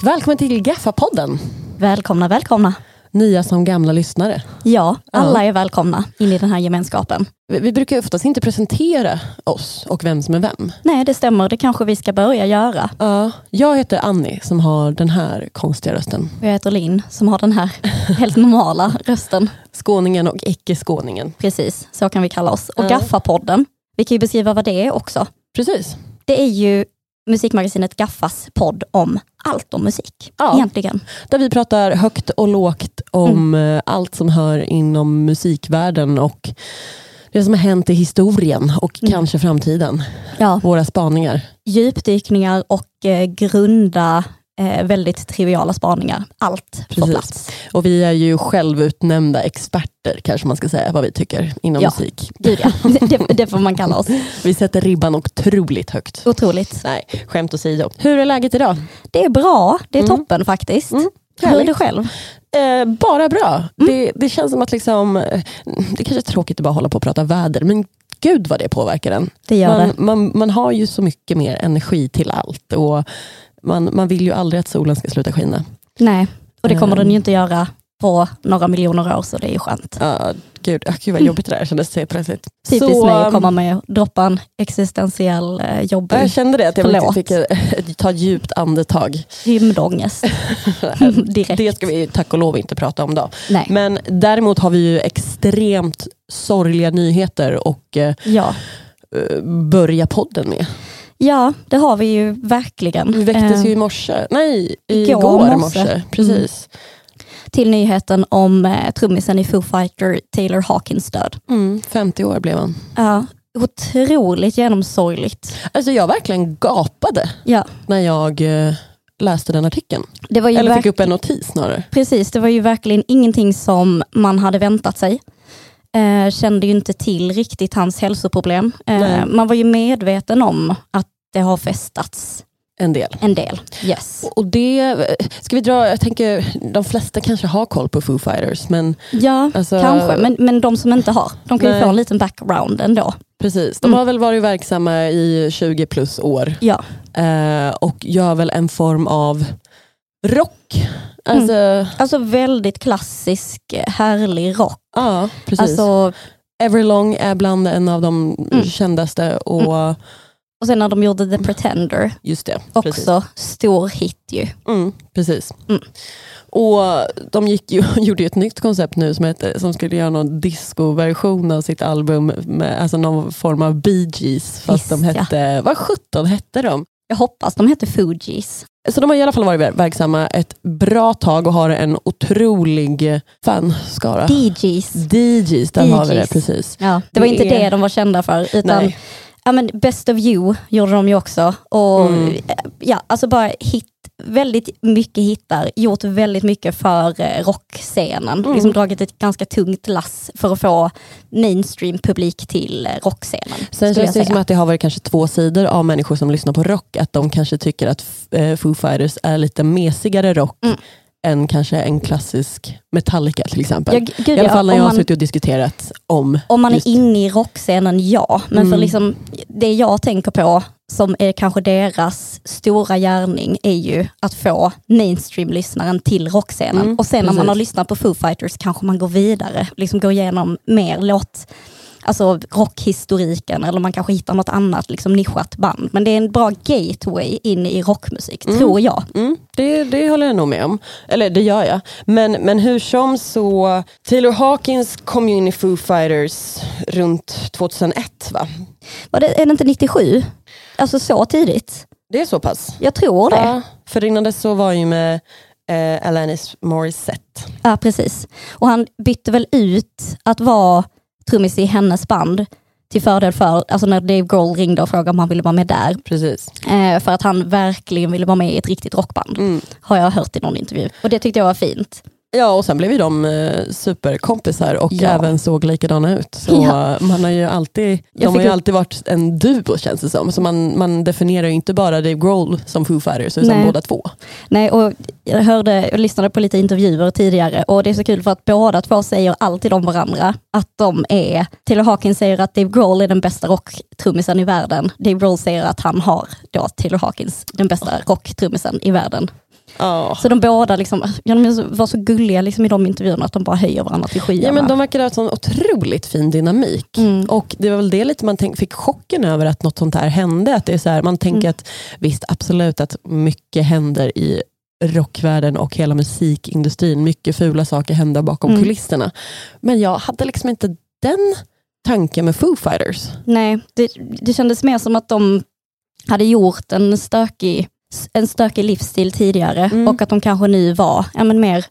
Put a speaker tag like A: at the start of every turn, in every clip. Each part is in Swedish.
A: och välkommen till Gaffa-podden.
B: Välkomna, välkomna.
A: Nya som gamla lyssnare.
B: Ja, alla är välkomna in i den här gemenskapen.
A: Vi, vi brukar oftast inte presentera oss och vem som är vem.
B: Nej, det stämmer. Det kanske vi ska börja göra.
A: Ja, jag heter Annie som har den här konstiga rösten.
B: Jag heter Linn som har den här helt normala rösten.
A: Skåningen och icke-skåningen.
B: Precis, så kan vi kalla oss. Och
A: Ja.
B: Gaffa-podden, vi kan ju beskriva vad det är också.
A: Precis.
B: Det är ju musikmagasinet Gaffas podd om allt om musik.
A: Ja.
B: Egentligen.
A: Där vi pratar högt och lågt om eh, allt som hör inom musikvärlden och det som har hänt i historien och
B: Mm.
A: kanske framtiden.
B: Ja,
A: Våra spaningar.
B: djupdykningar och eh, grunda, eh, väldigt triviala spaningar. Allt
A: Precis.
B: plats.
A: Och vi är ju självutnämnda experter kanske man ska säga vad vi tycker inom
B: Ja.
A: musik.
B: Gud ja, det, det får man kalla oss.
A: Vi sätter ribban otroligt högt.
B: Otroligt.
A: Nej, skämt åsido. Hur är läget idag?
B: Det är bra, det är
A: Mm.
B: toppen faktiskt.
A: Mm,
B: Hur är det själv?
A: Eh, bara bra.
B: Mm.
A: Det, det känns som att liksom, eh, det kanske är tråkigt att bara hålla på och prata väder, men gud vad det påverkar en.
B: Det gör
A: Man,
B: det.
A: man, man har ju så mycket mer energi till allt och man, man vill ju aldrig att solen ska sluta skina.
B: Nej, och det kommer
A: Ehm.
B: den ju inte göra på några miljoner år så det är ju skönt.
A: Uh, gud, ah, gud vad jobbigt det där kändes helt plötsligt.
B: Typiskt
A: Så,
B: mig att komma med och droppa en existentiell eh, jobbig
A: Jag kände det, att jag
B: Förlåt.
A: fick eh, ta djupt andetag.
B: rymdångest direkt.
A: Det ska vi tack och lov inte prata om då.
B: Nej.
A: Men däremot har vi ju extremt sorgliga nyheter och eh,
B: Ja.
A: eh, börja podden med.
B: Ja, det har vi ju verkligen.
A: Vi väcktes ju i morse, nej
B: igår morse.
A: morse. Precis.
B: till nyheten om eh, trummisen i Foo Fighter, Taylor Hawkins död.
A: Mm, 50 år blev han.
B: Ja, otroligt genomsorgligt.
A: Alltså jag verkligen gapade
B: Ja,
A: när jag eh, läste den artikeln. Eller fick upp en notis snarare.
B: Precis, det var ju verkligen ingenting som man hade väntat sig. Eh, kände ju inte till riktigt hans hälsoproblem. Eh, man var ju medveten om att det har festats
A: En del.
B: en del. Yes.
A: Och det, ska vi dra, jag tänker de flesta kanske har koll på Foo Fighters men
B: Ja,
A: Alltså-
B: kanske. Men, men de som inte har, de kan ju
A: Nej.
B: få en liten background ändå.
A: precis, de
B: Mm.
A: har väl varit verksamma i 20 plus år
B: Ja,
A: eh, och gör väl en form av rock. Alltså,
B: alltså väldigt klassisk, eh, härlig rock.
A: ja precis.
B: Alltså,
A: Everlong är bland en av de
B: Mm.
A: kändaste och
B: och sen när de gjorde The Pretender,
A: just det. Precis.
B: också stor hit ju.
A: Mm, precis.
B: Mm.
A: Och de gick ju, gjorde ju ett nytt koncept nu som, hette, som skulle göra någon discoversion av sitt album, med, alltså någon form av Bee Gees, fast de
B: Visst, ja.
A: hette, vad 17 hette de?
B: Jag hoppas de heter Fugees.
A: Så de har i alla fall varit ver- verksamma ett bra tag och har en otrolig fanskara.
B: DJs.
A: DJs, där har vi det
B: DJs.
A: precis.
B: Ja, det var
A: Det
B: inte
A: är-
B: det de var kända för. Utan,
A: Nej.
B: Ja, men Best of you gjorde de ju också. Och,
A: Mm.
B: ja, alltså bara hit, väldigt mycket hittar, gjort väldigt mycket för eh, rockscenen.
A: Mm.
B: Liksom dragit ett ganska tungt lass för att få mainstream-publik till eh, rockscenen.
A: Sen känns det som att det har varit kanske två sidor av människor som lyssnar på rock. Att de kanske tycker att eh, Foo Fighters är lite mesigare rock
B: Mm.
A: Än kanske en klassisk Metallica till exempel.
B: Ja, gud,
A: I alla fall när jag har
B: man-
A: suttit och diskuterat om
B: Om man
A: just-
B: är inne i rockscenen, ja. Men för
A: Mm.
B: liksom, det jag tänker på som är kanske deras stora gärning är ju att få mainstream-lyssnaren till rockscenen.
A: Mm,
B: och sen när man
A: precis.
B: har lyssnat på Foo Fighters kanske man går vidare, liksom går igenom mer låt, alltså rockhistoriken eller man kanske hittar något annat liksom nischat band. Men det är en bra gateway in i rockmusik,
A: Mm.
B: tror jag.
A: Mm, det, det håller jag nog med om. Eller det gör jag. Men, men hur som så, Taylor Hawkins kom ju in i Foo Fighters runt 2001 va?
B: Var det, är det inte 97? Alltså så tidigt?
A: Det är så pass?
B: Jag tror det.
A: Ja, för innan dess så var ju med eh, Alanis Morissette.
B: Ja, precis. Och han bytte väl ut att vara trummis i hennes band till fördel för, alltså när Dave Grohl ringde och frågade om han ville vara med där.
A: Precis.
B: Eh, för att han verkligen ville vara med i ett riktigt rockband.
A: Mm.
B: Har jag hört i någon intervju. Och det tyckte jag var fint.
A: Ja och sen blev ju de eh, superkompisar och
B: Ja.
A: även såg likadana ut. Så
B: Ja.
A: man har ju alltid, de har ju
B: upp-
A: alltid varit en duo känns det som. Så man, man definierar ju inte bara Dave Grohl som Foo Fighters utan
B: Nej.
A: båda två.
B: Nej, och jag, hörde, jag lyssnade på lite intervjuer tidigare och det är så kul för att båda två säger alltid om varandra att de är, Taylor Hawkins säger att Dave Grohl är den bästa rocktrummisen i världen. Dave Grohl säger att han har då Taylor Hawkins, den bästa rocktrummisen i världen.
A: Ja.
B: Så de båda liksom, ja, de var så gulliga liksom i de intervjuerna att de bara höjer varandra till skyarna.
A: Ja, men de verkar ha sån otroligt fin dynamik.
B: Mm.
A: Och det var väl det lite man tänk, fick chocken över att något sånt här hände. Att det är så här, man tänker
B: Mm.
A: att visst absolut att mycket händer i rockvärlden och hela musikindustrin. Mycket fula saker händer bakom
B: Mm.
A: kulisserna. Men jag hade liksom inte den tanken med Foo Fighters.
B: Nej, det, det kändes mer som att de hade gjort en stökig, en stökig livsstil tidigare
A: Mm.
B: och att de kanske nu var ja, men mer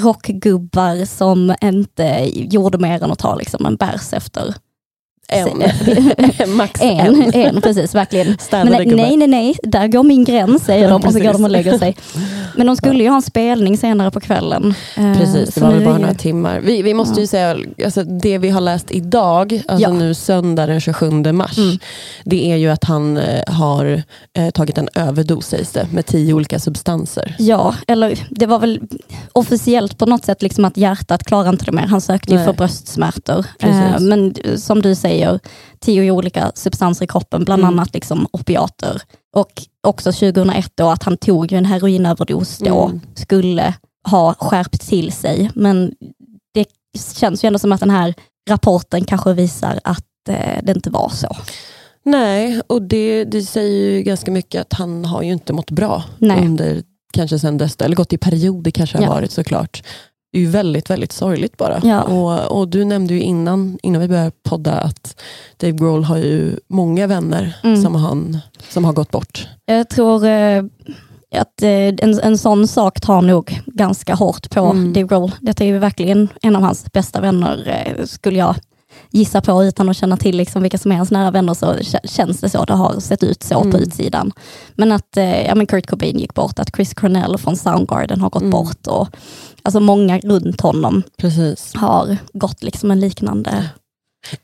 B: rockgubbar som inte gjorde mer än att ta liksom en bärs efter
A: En. Max
B: en.
A: en.
B: en, precis, verkligen. Men nej, nej, nej, där går min gräns säger de och så går de och lägger sig. Men de skulle ju ha en spelning senare på kvällen. Eh,
A: Precis, det var väl bara några timmar. Vi, vi måste
B: Ja.
A: ju säga, alltså det vi har läst idag, alltså
B: Ja.
A: nu söndag den 27 mars,
B: Mm.
A: det är ju att han eh, har eh, tagit en överdos sägs det, med tio olika substanser.
B: Ja, eller det var väl officiellt på något sätt liksom att hjärtat klarar inte det mer. Han sökte ju för bröstsmärtor. Eh, men som du säger, tio olika substanser i kroppen, bland
A: Mm.
B: annat liksom opiater. Och också 2001 då att han tog en heroinöverdos då,
A: Mm.
B: skulle ha skärpt till sig. Men det känns ju ändå som att den här rapporten kanske visar att eh, det inte var så.
A: Nej, och det, det säger ju ganska mycket att han har ju inte mått bra
B: Nej.
A: under kanske sen dess, eller gått i perioder kanske har
B: Ja.
A: varit såklart. Det är ju väldigt, väldigt sorgligt bara.
B: Ja.
A: Och, och du nämnde ju innan, innan vi började podda att Dave Grohl har ju många vänner
B: Mm.
A: som, han, som har gått bort.
B: Jag tror eh, att eh, en, en sån sak tar nog ganska hårt på
A: Mm.
B: Dave Grohl. Detta är ju verkligen en av hans bästa vänner, eh, skulle jag gissa på utan att känna till liksom vilka som är hans nära vänner så kä- känns det så. Det har sett ut så på
A: Mm.
B: utsidan. Men att eh, ja, men Kurt Cobain gick bort, att Chris Cornell från Soundgarden har gått
A: Mm.
B: bort och alltså många runt honom
A: Precis.
B: har gått liksom en liknande...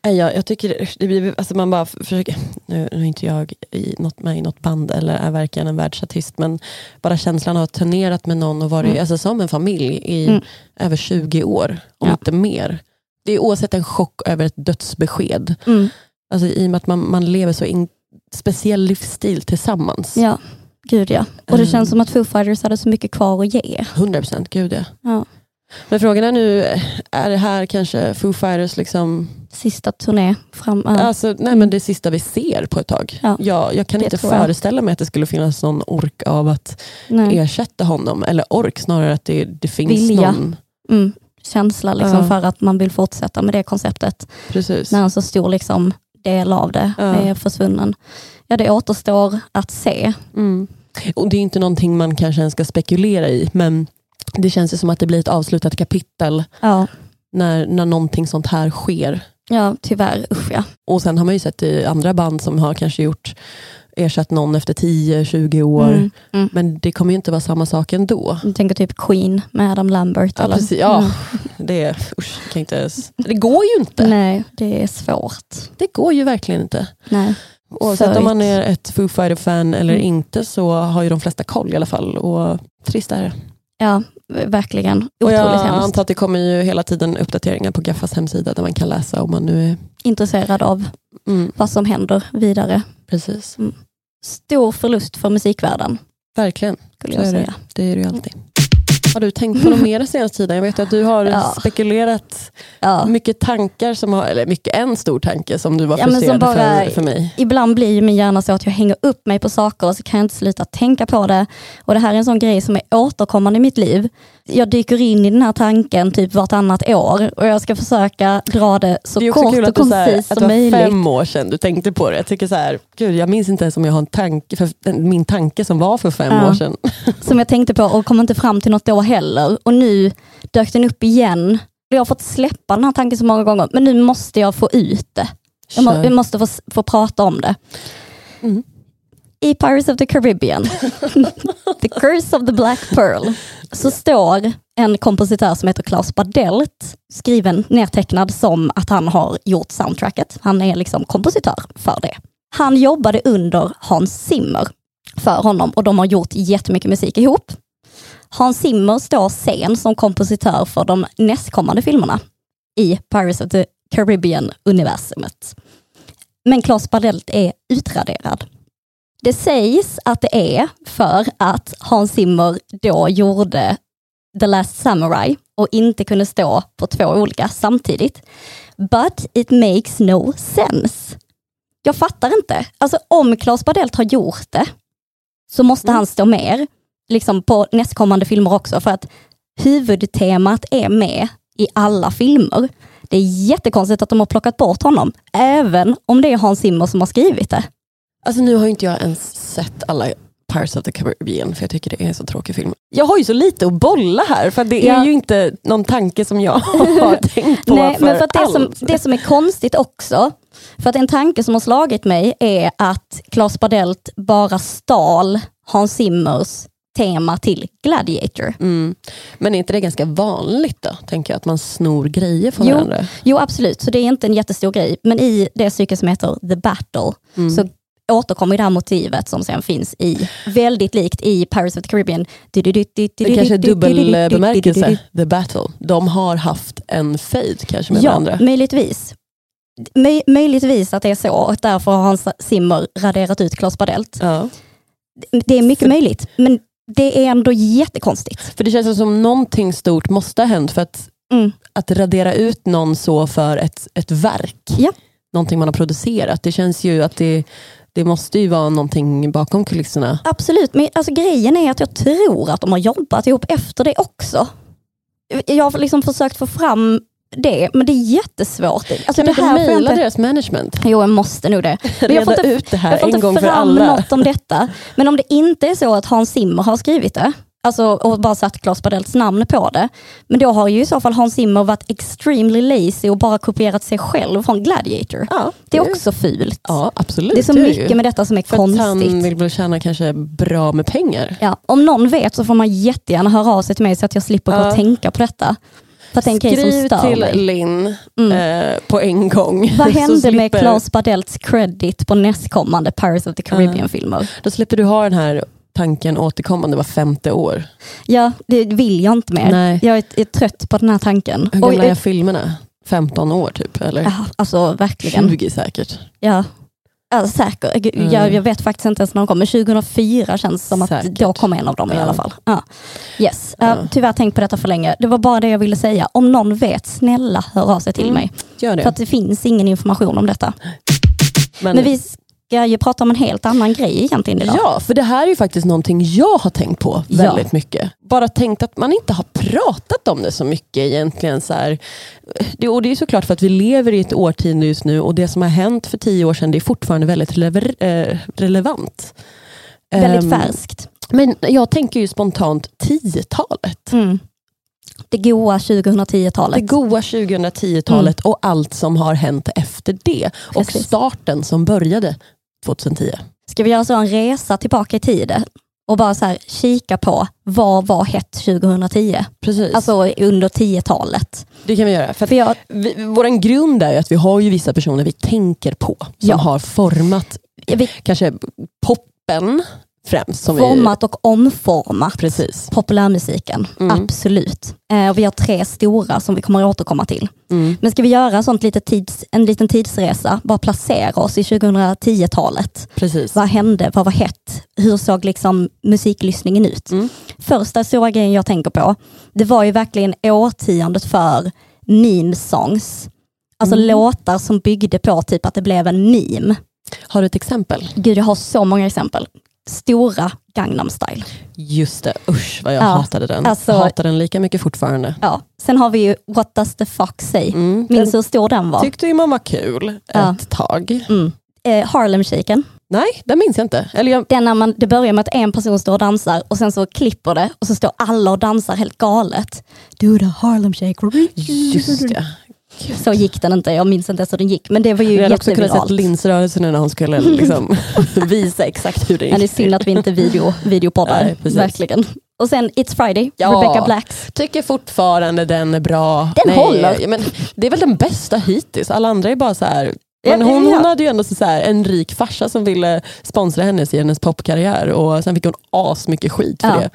A: Nej, Jag, jag tycker det- det blir, alltså man bara försöker, nu, nu är inte jag i något, med i något band eller är verkligen en världsartist, men bara känslan av att ha turnerat med någon och varit
B: Mm.
A: alltså, som en familj i
B: Mm.
A: över 20 år, om
B: Ja.
A: inte mer. Det är oavsett en chock över ett dödsbesked.
B: Mm,
A: Alltså, I och med att man, man lever så in, speciell livsstil tillsammans.
B: ja, gud ja. Och det
A: Mm.
B: känns som att Foo Fighters hade så mycket kvar att ge.
A: 100% gud ja.
B: Ja.
A: Men frågan är nu, är det här kanske Foo Fighters liksom
B: Sista turné fram... ja.
A: Alltså, nej, men det sista vi ser på ett tag.
B: Ja,
A: jag, jag kan inte
B: tror jag.
A: föreställa mig att det skulle finnas någon ork av att
B: Nej.
A: ersätta honom. Eller ork, snarare att det, det finns
B: Vilja.
A: någon.
B: Mm. Känsla liksom
A: Ja.
B: för att man vill fortsätta med det konceptet.
A: Precis.
B: När en så stor liksom, del av det
A: Ja.
B: är försvunnen. Ja, det återstår att se.
A: Mm. Och Det är inte någonting man kanske ens ska spekulera i, men det känns ju som att det blir ett avslutat kapitel
B: Ja,
A: när, när någonting sånt här sker.
B: ja tyvärr. Usch ja.
A: Och sen har man ju sett i andra band som har kanske gjort ersatt någon efter 10-20 år.
B: Mm. Mm.
A: Men det kommer ju inte vara samma sak ändå.
B: Jag tänker typ Queen med Adam Lambert.
A: Ja,
B: eller?
A: precis. Ja,
B: Mm.
A: det, usch, kan inte ens, det går ju inte.
B: Nej, det är svårt.
A: Det går ju verkligen inte.
B: Nej.
A: Oavsett om man är ett Foo Fighter-fan eller
B: Mm.
A: inte så har ju de flesta koll i alla fall. Och trist är det.
B: Ja, verkligen.
A: Och
B: Otroligt
A: jag
B: hemskt.
A: antar att det kommer ju hela tiden uppdateringar på Gaffas hemsida där man kan läsa om man nu är...
B: Intresserad av
A: Mm,
B: vad som händer vidare.
A: precis.
B: Stor förlust för musikvärlden,
A: Verkligen,
B: skulle jag
A: är det.
B: säga.
A: det är det ju alltid. Har du tänkt på något mer den senaste tiden? Jag vet att du har
B: Ja.
A: spekulerat
B: Ja.
A: mycket tankar, som har, eller mycket en stor tanke som du var
B: Ja,
A: frustrerad
B: bara-
A: för, för mig.
B: ibland blir ju min hjärna så att jag hänger upp mig på saker och så kan jag inte sluta tänka på det. Och det här är en sån grej som är återkommande i mitt liv. Jag dyker in i den här tanken typ vartannat år och jag ska försöka dra det så
A: Det är också
B: kort
A: kul
B: och
A: att, du, så här,
B: koncist
A: att det
B: som
A: var
B: möjligt.
A: fem år sedan du tänkte på det. Jag tycker så här, gud jag minns inte ens om jag har en tanke, för, min tanke som var för fem
B: Ja.
A: år sedan.
B: Som jag tänkte på och kom inte fram till något då heller. Och nu dök den upp igen. Jag har fått släppa den här tanken så många gånger, men nu måste jag få ut det. Jag, må, jag måste få, få prata om det.
A: Mm.
B: I Pirates of the Caribbean, The Curse of the Black Pearl, så står en kompositör som heter Klaus Badelt, skriven, nedtecknad som att han har gjort soundtracket. Han är liksom kompositör för det. Han jobbade under Hans Zimmer för honom och de har gjort jättemycket musik ihop. Hans Zimmer står sen som kompositör för de nästkommande filmerna i Pirates of the Caribbean-universumet. Men Claes Bardelt är utraderad. Det sägs att det är för att Hans Zimmer då gjorde The Last Samurai och inte kunde stå på två olika samtidigt. But it makes no sense. Jag fattar inte. Alltså om Claes Bardelt har gjort det så måste
A: Mm.
B: han stå mer liksom på nästkommande filmer också för att huvudtemat är med i alla filmer. Det är jättekonstigt att de har plockat bort honom, även om det är Hans Zimmer som har skrivit det.
A: Alltså nu har inte jag ens sett alla Pirates of the Caribbean för jag tycker det är en så tråkig film. Jag har ju så lite att bolla här för det är
B: Ja.
A: ju inte någon tanke som jag har tänkt på
B: Nej,
A: för,
B: men för det, som,
A: alls.
B: det som är konstigt också, för att en tanke som har slagit mig är att Claes Bardelt bara stal Hans Zimmers tema till Gladiator.
A: Mm. Men är inte det ganska vanligt då? Tänker jag att man snor grejer från
B: Jo.
A: varandra.
B: Jo absolut, så det är inte en jättestor grej. Men i det stycke som heter The Battle
A: Mm.
B: så återkommer det här motivet som sen finns i, väldigt likt i Pirates of the Caribbean.
A: Det kanske är dubbel eh, bemärkelse, the battle. De har haft en fejd kanske med
B: Ja,
A: varandra.
B: möjligtvis. Möj, möjligtvis att det är så och därför har Hans Zimmer raderat ut Claes Bardelt.
A: Ja.
B: Det är mycket möjligt, men det är ändå jättekonstigt.
A: För det känns som någonting stort måste ha hänt för att,
B: Mm.
A: att radera ut någon så för ett, ett verk,
B: Ja.
A: någonting man har producerat. Det känns ju att det, det måste ju vara någonting bakom kulisserna.
B: Absolut, men alltså, grejen är att jag tror att de har jobbat ihop efter det också. Jag har liksom försökt få fram det, men det är jättesvårt. Alltså,
A: Kan
B: det
A: du mejla
B: inte...
A: deras management?
B: Jo, jag måste nog det. Men jag får inte,
A: ut det här
B: jag får
A: en gång för alla.
B: något om detta. Men om det inte är så att Hans Zimmer har skrivit det, alltså, och bara satt Claes Bardells namn på det, men då har ju i så fall Hans Zimmer varit extremely lazy och bara kopierat sig själv från Gladiator.
A: Ja,
B: Det är också fult.
A: Ja, absolut.
B: det är så
A: ju.
B: mycket med detta som är
A: För att
B: konstigt.
A: han vill väl tjäna kanske bra med pengar.
B: Ja, om någon vet så får man jättegärna höra av sig till mig så att jag slipper gå
A: Ja.
B: och tänka på detta. För att det är
A: Skriv till
B: mig.
A: Linn
B: Mm.
A: eh, på en gång.
B: Vad hände med
A: slipper-
B: Claes Bardells credit på nästkommande Pirates of the Caribbean-filmer?
A: Då slipper du ha den här tanken återkommande var femte år.
B: Ja, det vill jag inte mer.
A: Nej.
B: Jag är, är trött på den här tanken.
A: Hur gamla är filmerna? 15 år typ? Eller
B: ja, alltså verkligen.
A: 20 säkert.
B: Ja. Ja, säker. G-
A: Mm.
B: Jag, jag vet faktiskt inte ens när de kommer. 2004 känns som att
A: Säkert.
B: då kommer en av dem i
A: Ja.
B: alla fall. Ja. Yes.
A: Ja.
B: Ja, tyvärr tänkt på detta för länge. Det var bara det jag ville säga. Om någon vet, snälla hör av sig till
A: Mm.
B: mig.
A: Gör det.
B: För att det finns ingen information om detta.
A: Men,
B: Men vi ska ju prata om en helt annan grej egentligen idag.
A: Ja, för det här är ju faktiskt någonting jag har tänkt på
B: Ja.
A: väldigt mycket. Bara tänkt att man inte har pratat om det så mycket egentligen. Så här. Det, och det är såklart för att vi lever i ett årtionde just nu och det som har hänt för tio år sedan det är fortfarande väldigt relever, eh, relevant.
B: Väldigt
A: Ehm,
B: färskt.
A: Men jag tänker ju spontant 10-talet.
B: Mm. Det goa 2010-talet.
A: Det goa 2010-talet och allt som har hänt efter det. Och
B: Mm. Precis.
A: starten som började 2010.
B: Ska vi göra så en resa tillbaka i tiden och bara så här, kika på vad var hett 2010?
A: Precis.
B: Alltså under 10-talet.
A: det kan vi göra. För
B: För jag,
A: vi, vår grund är att vi har ju vissa personer vi tänker på som
B: Ja.
A: har format
B: vi
A: kanske poppen främst. Som
B: format och omformat
A: Vi, precis.
B: populärmusiken.
A: Mm.
B: Absolut. Eh, och vi har tre stora som vi kommer att återkomma till.
A: Mm.
B: Men ska vi göra sånt litet tids, en liten tidsresa, bara placera oss i 2010-talet.
A: precis.
B: Vad hände? Vad var hett? Hur såg liksom musiklyssningen ut?
A: Mm.
B: Första stora grejen jag tänker på, det var ju verkligen årtiondet för meme songs. Alltså
A: Mm.
B: låtar som byggde på typ att det blev en meme.
A: Har du ett exempel?
B: Gud, jag har så många exempel. Stora Gangnam style.
A: Just det, usch vad jag
B: Ja,
A: hatade den.
B: alltså-
A: jag hatar den lika mycket fortfarande.
B: Ja. Sen har vi ju What does the fuck say?
A: Mm.
B: Minns du hur stor den var?
A: tyckte ju man var kul
B: Ja.
A: ett tag.
B: Mm. Eh, Harlem Shaken.
A: Nej, den minns jag inte. Eller jag,
B: Den när man, det börjar med att en person står och dansar och sen så klipper det och så står alla och dansar helt galet. Do the Harlem Shake.
A: just det.
B: Så gick den inte, jag minns inte ens hur den gick. Men det var ju
A: Jag hade också kunnat rörelse nu när hon skulle liksom visa exakt hur det
B: Ja, det är
A: gick.
B: synd att vi inte video, videopoddar.
A: Nej, precis.
B: Verkligen. Och sen It's Friday,
A: Ja.
B: Rebecca Blacks.
A: Tycker fortfarande den är bra.
B: Den håller.
A: ja, Men det är väl den bästa hittills. Alla andra är bara så här. Men hon, hon hade ju ändå så här, en rik farsa som ville sponsra hennes i hennes popkarriär och sen fick hon asmycket skit för
B: Ja.
A: det.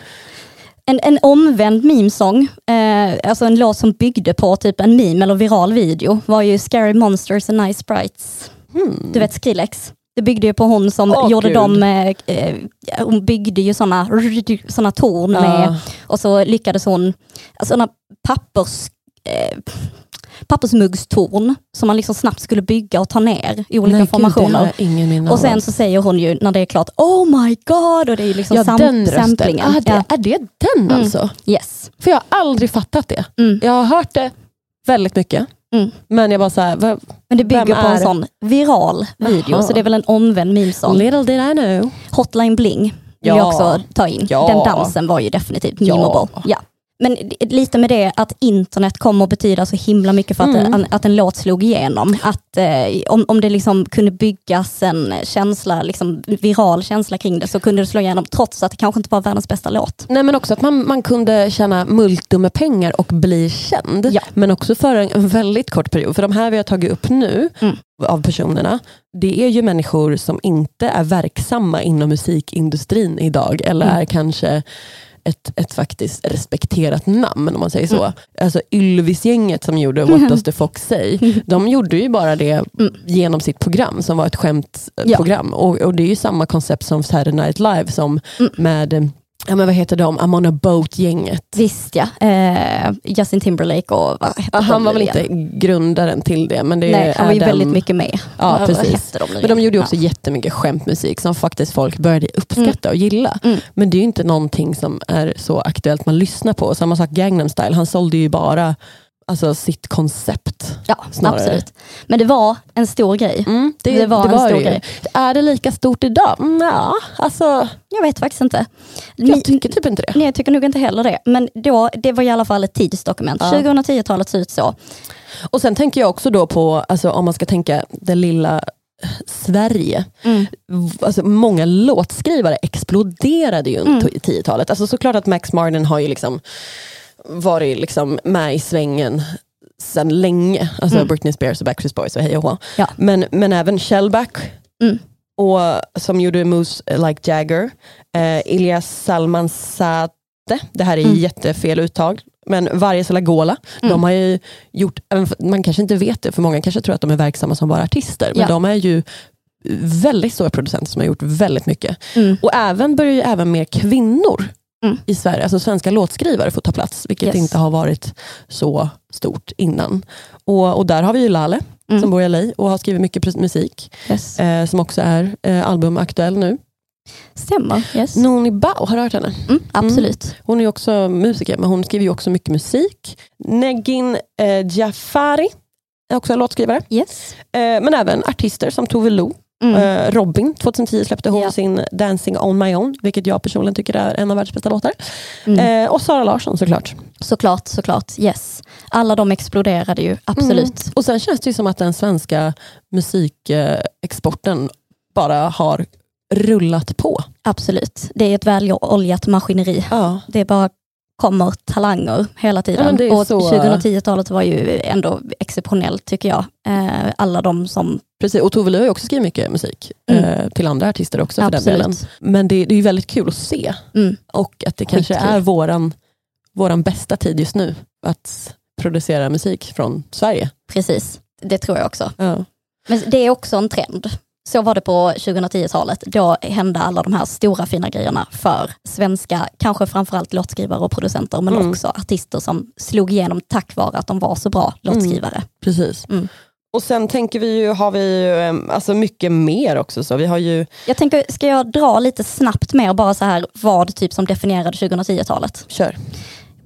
B: En, en omvänd memesång, eh, alltså en låt som byggde på typ en meme eller viral video var ju Scary Monsters and Nice Sprites.
A: Hmm.
B: Du vet Skrillex. Det byggde ju på hon som
A: Åh,
B: gjorde
A: Gud.
B: dem, eh, eh, hon byggde ju sådana såna torn med,
A: Ja.
B: och så lyckades hon, alltså sådana pappers, eh, pappersmuggstorn som man liksom snabbt skulle bygga och ta ner i olika
A: Nej, gud,
B: formationer.
A: minne
B: och sen så säger hon ju när det är klart, oh my god, och det är liksom
A: ja,
B: sam-
A: den
B: samplingen.
A: Ah, det,
B: ja.
A: Är det den
B: Mm.
A: alltså?
B: Yes.
A: För jag har aldrig fattat det.
B: Mm.
A: Jag har hört det väldigt mycket.
B: Mm.
A: Men jag bara såhär, vad-
B: Men det bygger
A: Vem
B: på en sån viral video,
A: Jaha.
B: så det är väl en omvänd meme-sång.
A: little did I know.
B: Hotline Bling vill
A: Ja.
B: jag också ta in.
A: Ja.
B: Den dansen var ju definitivt
A: Ja.
B: memeable. Ja. Men lite med det att internet kommer att betyda så himla mycket för att,
A: Mm.
B: en, att en låt slog igenom. Att eh, om, om det liksom kunde byggas en känsla, liksom viral känsla kring det så kunde det slå igenom trots att det kanske inte var världens bästa låt.
A: Nej men också att man, man kunde tjäna multum med pengar och bli känd.
B: Ja.
A: Men också för en, en väldigt kort period. För de här vi har tagit upp nu
B: Mm.
A: av personerna, det är ju människor som inte är verksamma inom musikindustrin idag. Eller
B: Mm.
A: är kanske ett, ett faktiskt respekterat namn om man säger så.
B: Mm.
A: Alltså Ylvis-gänget som gjorde What does the fox say, de gjorde ju bara det
B: Mm.
A: genom sitt program som var ett
B: Ja.
A: skämtprogram. Och, och det är ju samma koncept som Saturday Night Live som
B: Mm.
A: med, ja men vad heter de, I'm on a boat-gänget.
B: Visst ja, eh, Justin Timberlake och vad hette
A: Ja, han
B: de
A: var väl
B: igen?
A: inte grundaren till det men det
B: Nej, han var ju väldigt mycket med.
A: Ja,
B: Vad
A: precis.
B: de
A: Men de gjorde också
B: Ja.
A: jättemycket skämtmusik som faktiskt folk började uppskatta och gilla.
B: Mm.
A: Men det är ju inte någonting som är så aktuellt man lyssnar på. Samma sak Gangnam style, han sålde ju bara alltså, sitt koncept.
B: Ja,
A: snarare.
B: absolut. Men det var en stor grej.
A: Mm,
B: Det var en stor
A: det ju.
B: grej.
A: Är det lika stort idag? Mm, Ja, alltså,
B: Jag vet faktiskt inte.
A: jag tycker typ inte det.
B: Nej, jag tycker nog inte heller det. Men då, det var i alla fall ett tidsdokument.
A: Ja.
B: 2010-talet såg ut så.
A: Och sen tänker jag också då på, alltså, om man ska tänka det lilla Sverige. V- Alltså, många låtskrivare exploderade ju under 10-talet. Alltså, såklart att Max Martin har ju liksom varit liksom med i svängen sedan länge. Alltså
B: Mm.
A: Britney Spears och Backstreet Boys och hej och hå.
B: Ja.
A: Men, men även Shellback
B: Mm.
A: och, som gjorde Moose Like Jagger. Eh, Ilyas Salmanzadeh, det här är
B: Mm.
A: jättefel uttag. Men Varje Salagola,
B: Mm.
A: de har ju gjort, man kanske inte vet det, för många kanske tror att de är verksamma som bara artister. Men
B: Ja.
A: de är ju väldigt stora producenter som har gjort väldigt mycket.
B: Mm.
A: Och även börjar ju även mer kvinnor
B: Mm.
A: i Sverige, alltså svenska låtskrivare få ta plats, vilket
B: Yes.
A: inte har varit så stort innan. Och, och där har vi ju Lale
B: Mm.
A: som bor i LA och har skrivit mycket musik,
B: Yes.
A: eh, som också är eh, albumaktuell nu.
B: Stämmer. Yes.
A: Noni Bao, har du hört henne?
B: Mm, absolut.
A: Hon är också musiker, men hon skriver ju också mycket musik. Negin eh, Jafari är också en låtskrivare.
B: Yes.
A: Eh, men även artister som Tove Lo.
B: Mm.
A: Eh, Robin, 2010 släppte hon
B: Ja.
A: sin Dancing on my own, vilket jag personligen tycker är en av världens bästa låtar.
B: Mm.
A: Eh, och Sara Larsson såklart.
B: Såklart, såklart. Yes. Alla de exploderade ju, absolut.
A: Mm. Och sen känns det ju som att den svenska musikexporten bara har rullat på.
B: Absolut. Det är ett väloljat maskineri.
A: Ja.
B: Det bara kommer talanger hela
A: Ja,
B: tiden.
A: är
B: och
A: så-
B: 2010-talet var ju ändå exceptionellt tycker jag. Eh, alla de som...
A: Precis, och Tove Lo har ju också skrivit mycket musik
B: Mm.
A: eh, till andra artister också för den delen. Men det, det är ju väldigt kul att se
B: Mm.
A: och att det kanske
B: Skitkul.
A: är våran, våran bästa tid just nu att producera musik från Sverige.
B: Precis, det tror jag också.
A: Ja.
B: Men det är också en trend. Så var det på 2010-talet. Då hände alla de här stora fina grejerna för svenska, kanske framförallt låtskrivare och producenter, men
A: Mm.
B: också artister som slog igenom tack vare att de var så bra låtskrivare.
A: Precis.
B: Mm.
A: Och sen tänker vi ju, har vi ju em, alltså mycket mer också. Så vi har ju,
B: Jag tänker, ska jag dra lite snabbt mer bara så här vad typ som definierade 2010-talet?
A: kör.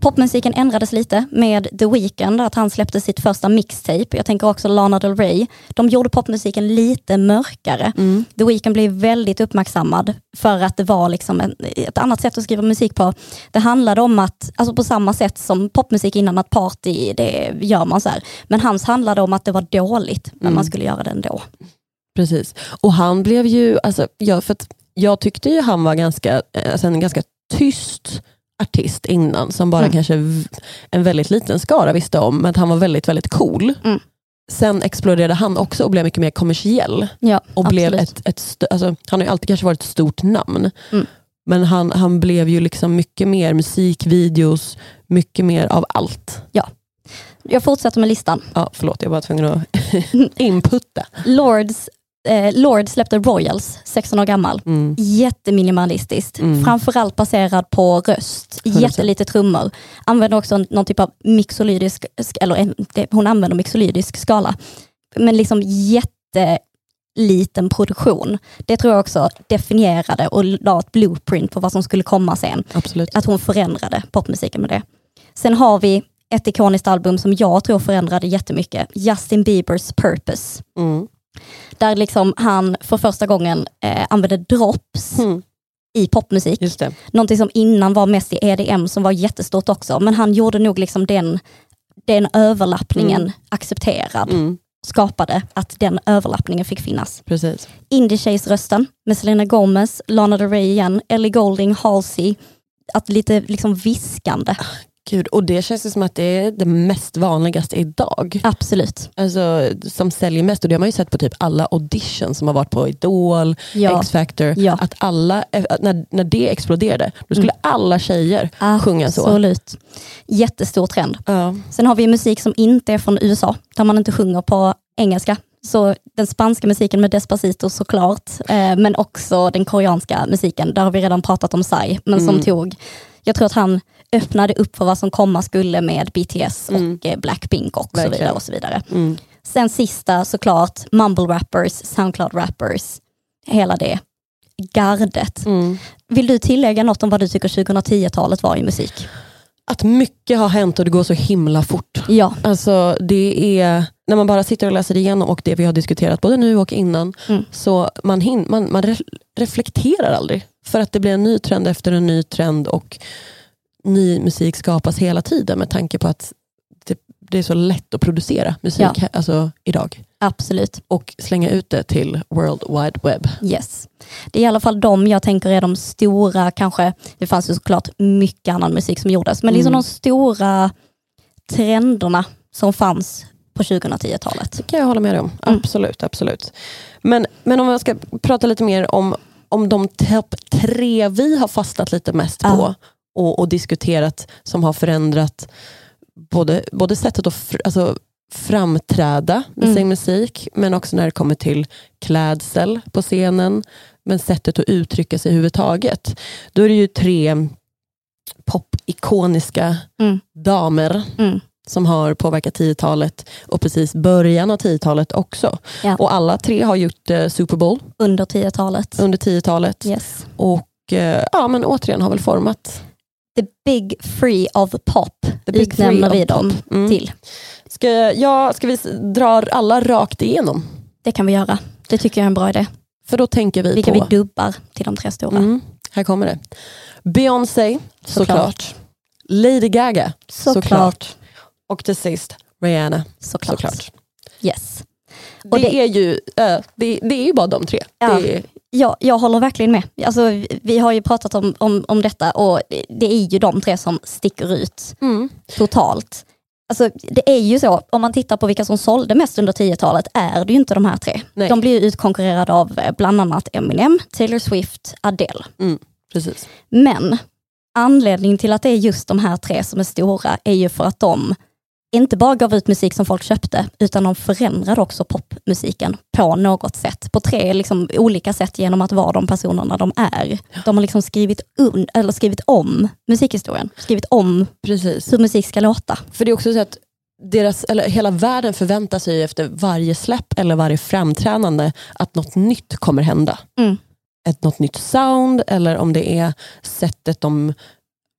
B: Popmusiken ändrades lite med The Weeknd, att han släppte sitt första mixtape. Jag tänker också Lana Del Rey. De gjorde popmusiken lite mörkare.
A: Mm.
B: The Weeknd blev väldigt uppmärksammad för att det var liksom en, ett annat sätt att skriva musik på. Det handlade om att, alltså på samma sätt som popmusik innan, att party, det gör man så här. Men hans handlade om att det var dåligt, men
A: Mm.
B: man skulle göra det ändå.
A: Precis. Och han blev ju, alltså, ja, för jag tyckte ju han var ganska, eh, alltså en ganska tyst artist innan som bara
B: Mm.
A: kanske en väldigt liten skara visste om, men att han var väldigt, väldigt cool.
B: Mm.
A: Sen exploderade han också och blev mycket mer kommersiell.
B: Ja,
A: Och blev ett, ett alltså, han har ju alltid kanske varit ett stort namn.
B: Mm.
A: Men han, han blev ju liksom mycket mer musikvideos, mycket mer av allt.
B: Jag fortsätter med listan.
A: Ja, förlåt, jag var tvungen att inputta.
B: Lords Eh, Lord släppte Royals, 16 år gammal.
A: Mm.
B: Jätteminimalistiskt,
A: Mm.
B: framförallt baserad på röst,
A: 100%.
B: jättelite trummor. Använder också någon typ av mixolydisk, eller en, hon använder mixolydisk skala. Men liksom jätteliten produktion. Det tror jag också definierade och la ett blueprint på vad som skulle komma sen.
A: Absolut.
B: Att hon förändrade popmusiken med det. Sen har vi ett ikoniskt album som jag tror förändrade jättemycket, Justin Biebers Purpose.
A: Mm.
B: Där liksom han för första gången eh, använde drops
A: Mm.
B: i popmusik.
A: Just det.
B: Någonting som innan var mest i EDM som var jättestort också. Men han gjorde nog liksom den, den överlappningen
A: Mm.
B: accepterad.
A: Mm.
B: Skapade att den överlappningen fick finnas.
A: Precis.
B: Indie Chase-rösten med Selena Gomez, Lana Del Rey igen, Ellie Goulding, Halsey. Att lite liksom viskande.
A: Gud, och det känns som att det är det mest vanligaste idag.
B: Absolut.
A: Alltså, som säljer mest, och det har man ju sett på typ alla auditions som har varit på Idol,
B: Ja.
A: X-Factor,
B: Ja.
A: att alla, eh, när, när det exploderade, då skulle alla tjejer sjunga så.
B: Absolut. Jättestor trend.
A: Ja.
B: Sen har vi musik som inte är från USA, där man inte sjunger på engelska. Så den spanska musiken med Despacito såklart, eh, men också den koreanska musiken. Där har vi redan pratat om Psy, men som
A: Mm.
B: tog, jag tror att han öppnade upp för vad som komma skulle med BTS
A: Mm.
B: och eh, Blackpink och så
A: Verkligen.
B: vidare. och så vidare.
A: Mm.
B: Sen sista såklart, mumble rappers, soundcloud rappers, hela det gardet.
A: Mm.
B: Vill du tillägga något om vad du tycker 2010-talet var i musik?
A: Att mycket har hänt och det går så himla fort.
B: Ja,
A: Alltså det är, när man bara sitter och läser igenom och det vi har diskuterat både nu och innan,
B: Mm.
A: så man, hin, man, man re, reflekterar aldrig. För att det blir en ny trend efter en ny trend och ny musik skapas hela tiden med tanke på att det, det är så lätt att producera musik
B: Ja.
A: alltså, idag.
B: absolut.
A: Och slänga ut det till World Wide Web.
B: Yes. Det är i alla fall de jag tänker är de stora, kanske, det fanns ju såklart mycket annan musik som gjordes, men liksom
A: Mm.
B: de stora trenderna som fanns på 2010-talet.
A: Det kan jag hålla med dig om.
B: Mm.
A: Absolut. absolut. Men, men om jag ska prata lite mer om, om de topp tre vi har fastnat lite mest på och, och diskuterat som har förändrat både, både sättet att fr, alltså, framträda med
B: Mm.
A: sin musik men också när det kommer till klädsel på scenen men sättet att uttrycka sig överhuvudtaget. Då är det ju tre popikoniska
B: Mm.
A: damer
B: Mm.
A: som har påverkat 10-talet och precis början av 10-talet också.
B: Ja.
A: Och alla tre har gjort eh, Super Bowl
B: Under 10-talet.
A: under 10-talet
B: Yes.
A: och eh, ja, men återigen har väl format
B: The big three of pop
A: the big
B: utnämner vi dem
A: pop. Mm.
B: till.
A: Ska, ja, ska vi dra alla rakt igenom?
B: Det kan vi göra. Det tycker jag är en bra idé.
A: För då tänker vi
B: Vilka
A: på,
B: vi dubbar till de tre stora.
A: mm, här kommer det. Beyoncé, såklart.
B: Såklart.
A: Lady Gaga,
B: Såklart.
A: Och till sist Rihanna,
B: Såklart.
A: såklart.
B: Yes.
A: Det,
B: Och det-
A: är ju, det, det är ju bara de tre.
B: Ja.
A: Det är,
B: Ja, jag håller verkligen med. Alltså, vi- har ju pratat om, om, om detta och det är ju de tre som sticker ut
A: mm,
B: totalt. Alltså, det är ju så, om man tittar på vilka som sålde mest under 10-talet är det ju inte de här tre.
A: Nej.
B: De blir ju utkonkurrerade av eh, bland annat Eminem, Taylor Swift, Adele.
A: precis.
B: Men anledningen till att det är just de här tre som är stora är ju för att de inte bara gav ut musik som folk köpte, utan de förändrade också popmusiken på något sätt. På tre liksom, olika sätt genom att vara de personerna de är. De har liksom skrivit, un, eller skrivit om musikhistorien, skrivit om
A: precis.
B: hur musik ska låta.
A: För det är också så att deras, eller hela världen förväntar sig efter varje släpp eller varje framträdande att något nytt kommer hända.
B: Mm.
A: Ett något nytt sound eller om det är sättet de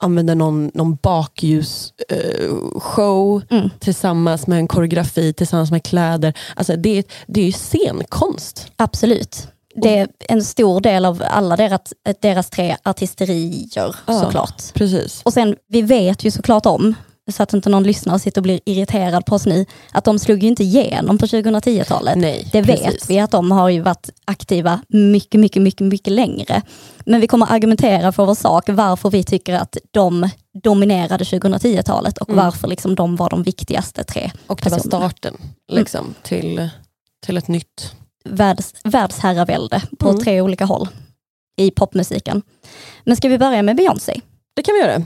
A: använder någon, någon bakljusshow eh,
B: Mm.
A: tillsammans med en koreografi, tillsammans med kläder. Alltså det, det är ju scenkonst.
B: Absolut. Det är en stor del av alla deras, deras tre artisterier
A: Ja.
B: såklart.
A: Precis.
B: Och sen, vi vet ju såklart om, så att inte någon lyssnar och sitter och blir irriterad på oss nu, att de slog ju inte igenom på 2010-talet.
A: Nej,
B: Det vet
A: precis.
B: vi att de har ju varit aktiva mycket, mycket, mycket, mycket längre. Men vi kommer argumentera för vår sak varför vi tycker att de dominerade 2010-talet och
A: Mm.
B: varför liksom de var de viktigaste tre
A: Och det var
B: personerna.
A: starten liksom, till, till ett nytt.
B: Världs, världsherravälde på
A: Mm.
B: tre olika håll i popmusiken. Men ska vi börja med Beyoncé?
A: Det kan vi göra.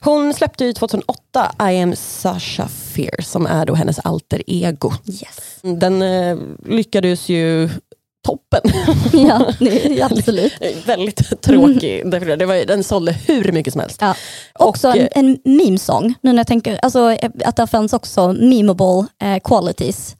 A: Hon släppte ju 2008 I am Sasha Fierce som är då hennes alter ego.
B: Yes.
A: Den eh, lyckades ju toppen.
B: ja, är absolut.
A: Väldigt tråkig. därför Det var, den sålde hur mycket som helst.
B: Ja. Också
A: Och,
B: en, en meme-sång, nu när jag tänker, alltså att det fanns också memeable eh, qualities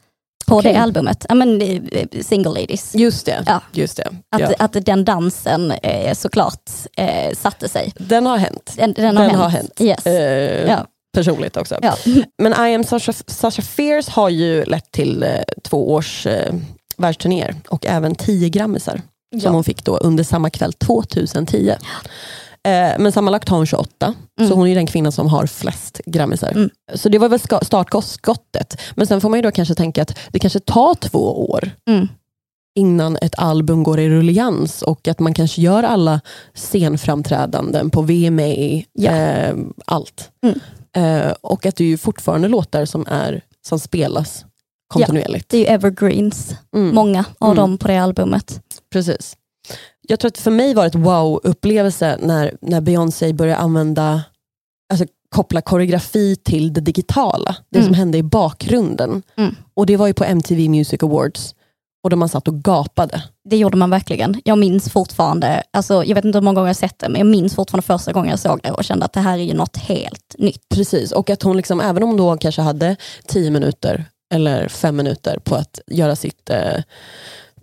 B: på
A: Okej.
B: det albumet. Ja men eh, Single Ladies.
A: Just det.
B: Ja.
A: Just det.
B: Att,
A: Ja.
B: att den dansen eh, såklart eh, satte sig.
A: Den har hänt.
B: Den, den, har,
A: Den
B: hänt.
A: har hänt.
B: Yes.
A: Eh,
B: Ja.
A: Personligt också.
B: Ja.
A: Men I am Sasha, Sasha Fierce har ju lett till eh, två års eh, världsturnéer och även tio grammisar som hon fick då under samma kväll 2010. Eh, men sammanlagt har hon 28,
B: Mm.
A: så hon är den kvinnan som har flest grammisar.
B: Mm.
A: Så det var väl startskottet. Men sen får man ju då kanske tänka att det kanske tar två år
B: Mm.
A: innan ett album går i rullians och att man kanske gör alla scenframträdanden på VMA,
B: Ja.
A: eh, allt.
B: Mm.
A: Eh, och att det är ju fortfarande låtar som, är, som spelas kontinuerligt.
B: Det är ju evergreens,
A: Mm.
B: många av
A: Mm.
B: dem på det albumet.
A: Precis. Jag tror att för mig var det ett wow-upplevelse när, när Beyoncé började använda, alltså koppla koreografi till det digitala. Det
B: Mm.
A: som hände i bakgrunden.
B: Mm.
A: Och det var ju på MTV Music Awards. Och där man satt och gapade.
B: Det gjorde man verkligen. Jag minns fortfarande, alltså, jag vet inte hur många gånger jag sett det, men jag minns fortfarande första gången jag såg det och kände att det här är ju något helt nytt.
A: Precis, och att hon liksom, även om hon då kanske hade tio minuter eller fem minuter på att göra sitt eh,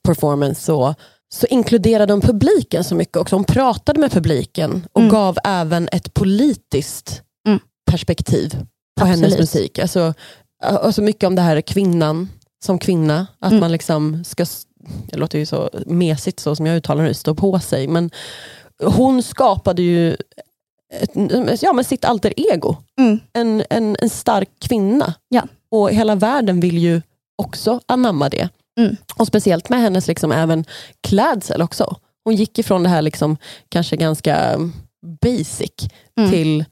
A: performance så, så inkluderade hon publiken så mycket också. Hon pratade med publiken och
B: Mm.
A: gav även ett politiskt
B: Mm.
A: perspektiv på
B: Absolut.
A: hennes musik. Alltså, alltså mycket om det här kvinnan som kvinna, att
B: Mm.
A: man liksom ska, det låter ju så mesigt så som jag uttalar det, stå på sig, men hon skapade ju ett, ja, men sitt alter ego
B: Mm.
A: en, en, en stark kvinna.
B: Ja.
A: Och hela världen vill ju också anamma det.
B: Mm.
A: Och speciellt med hennes liksom även klädsel också. Hon gick ifrån det här liksom, kanske ganska basic
B: Mm.
A: till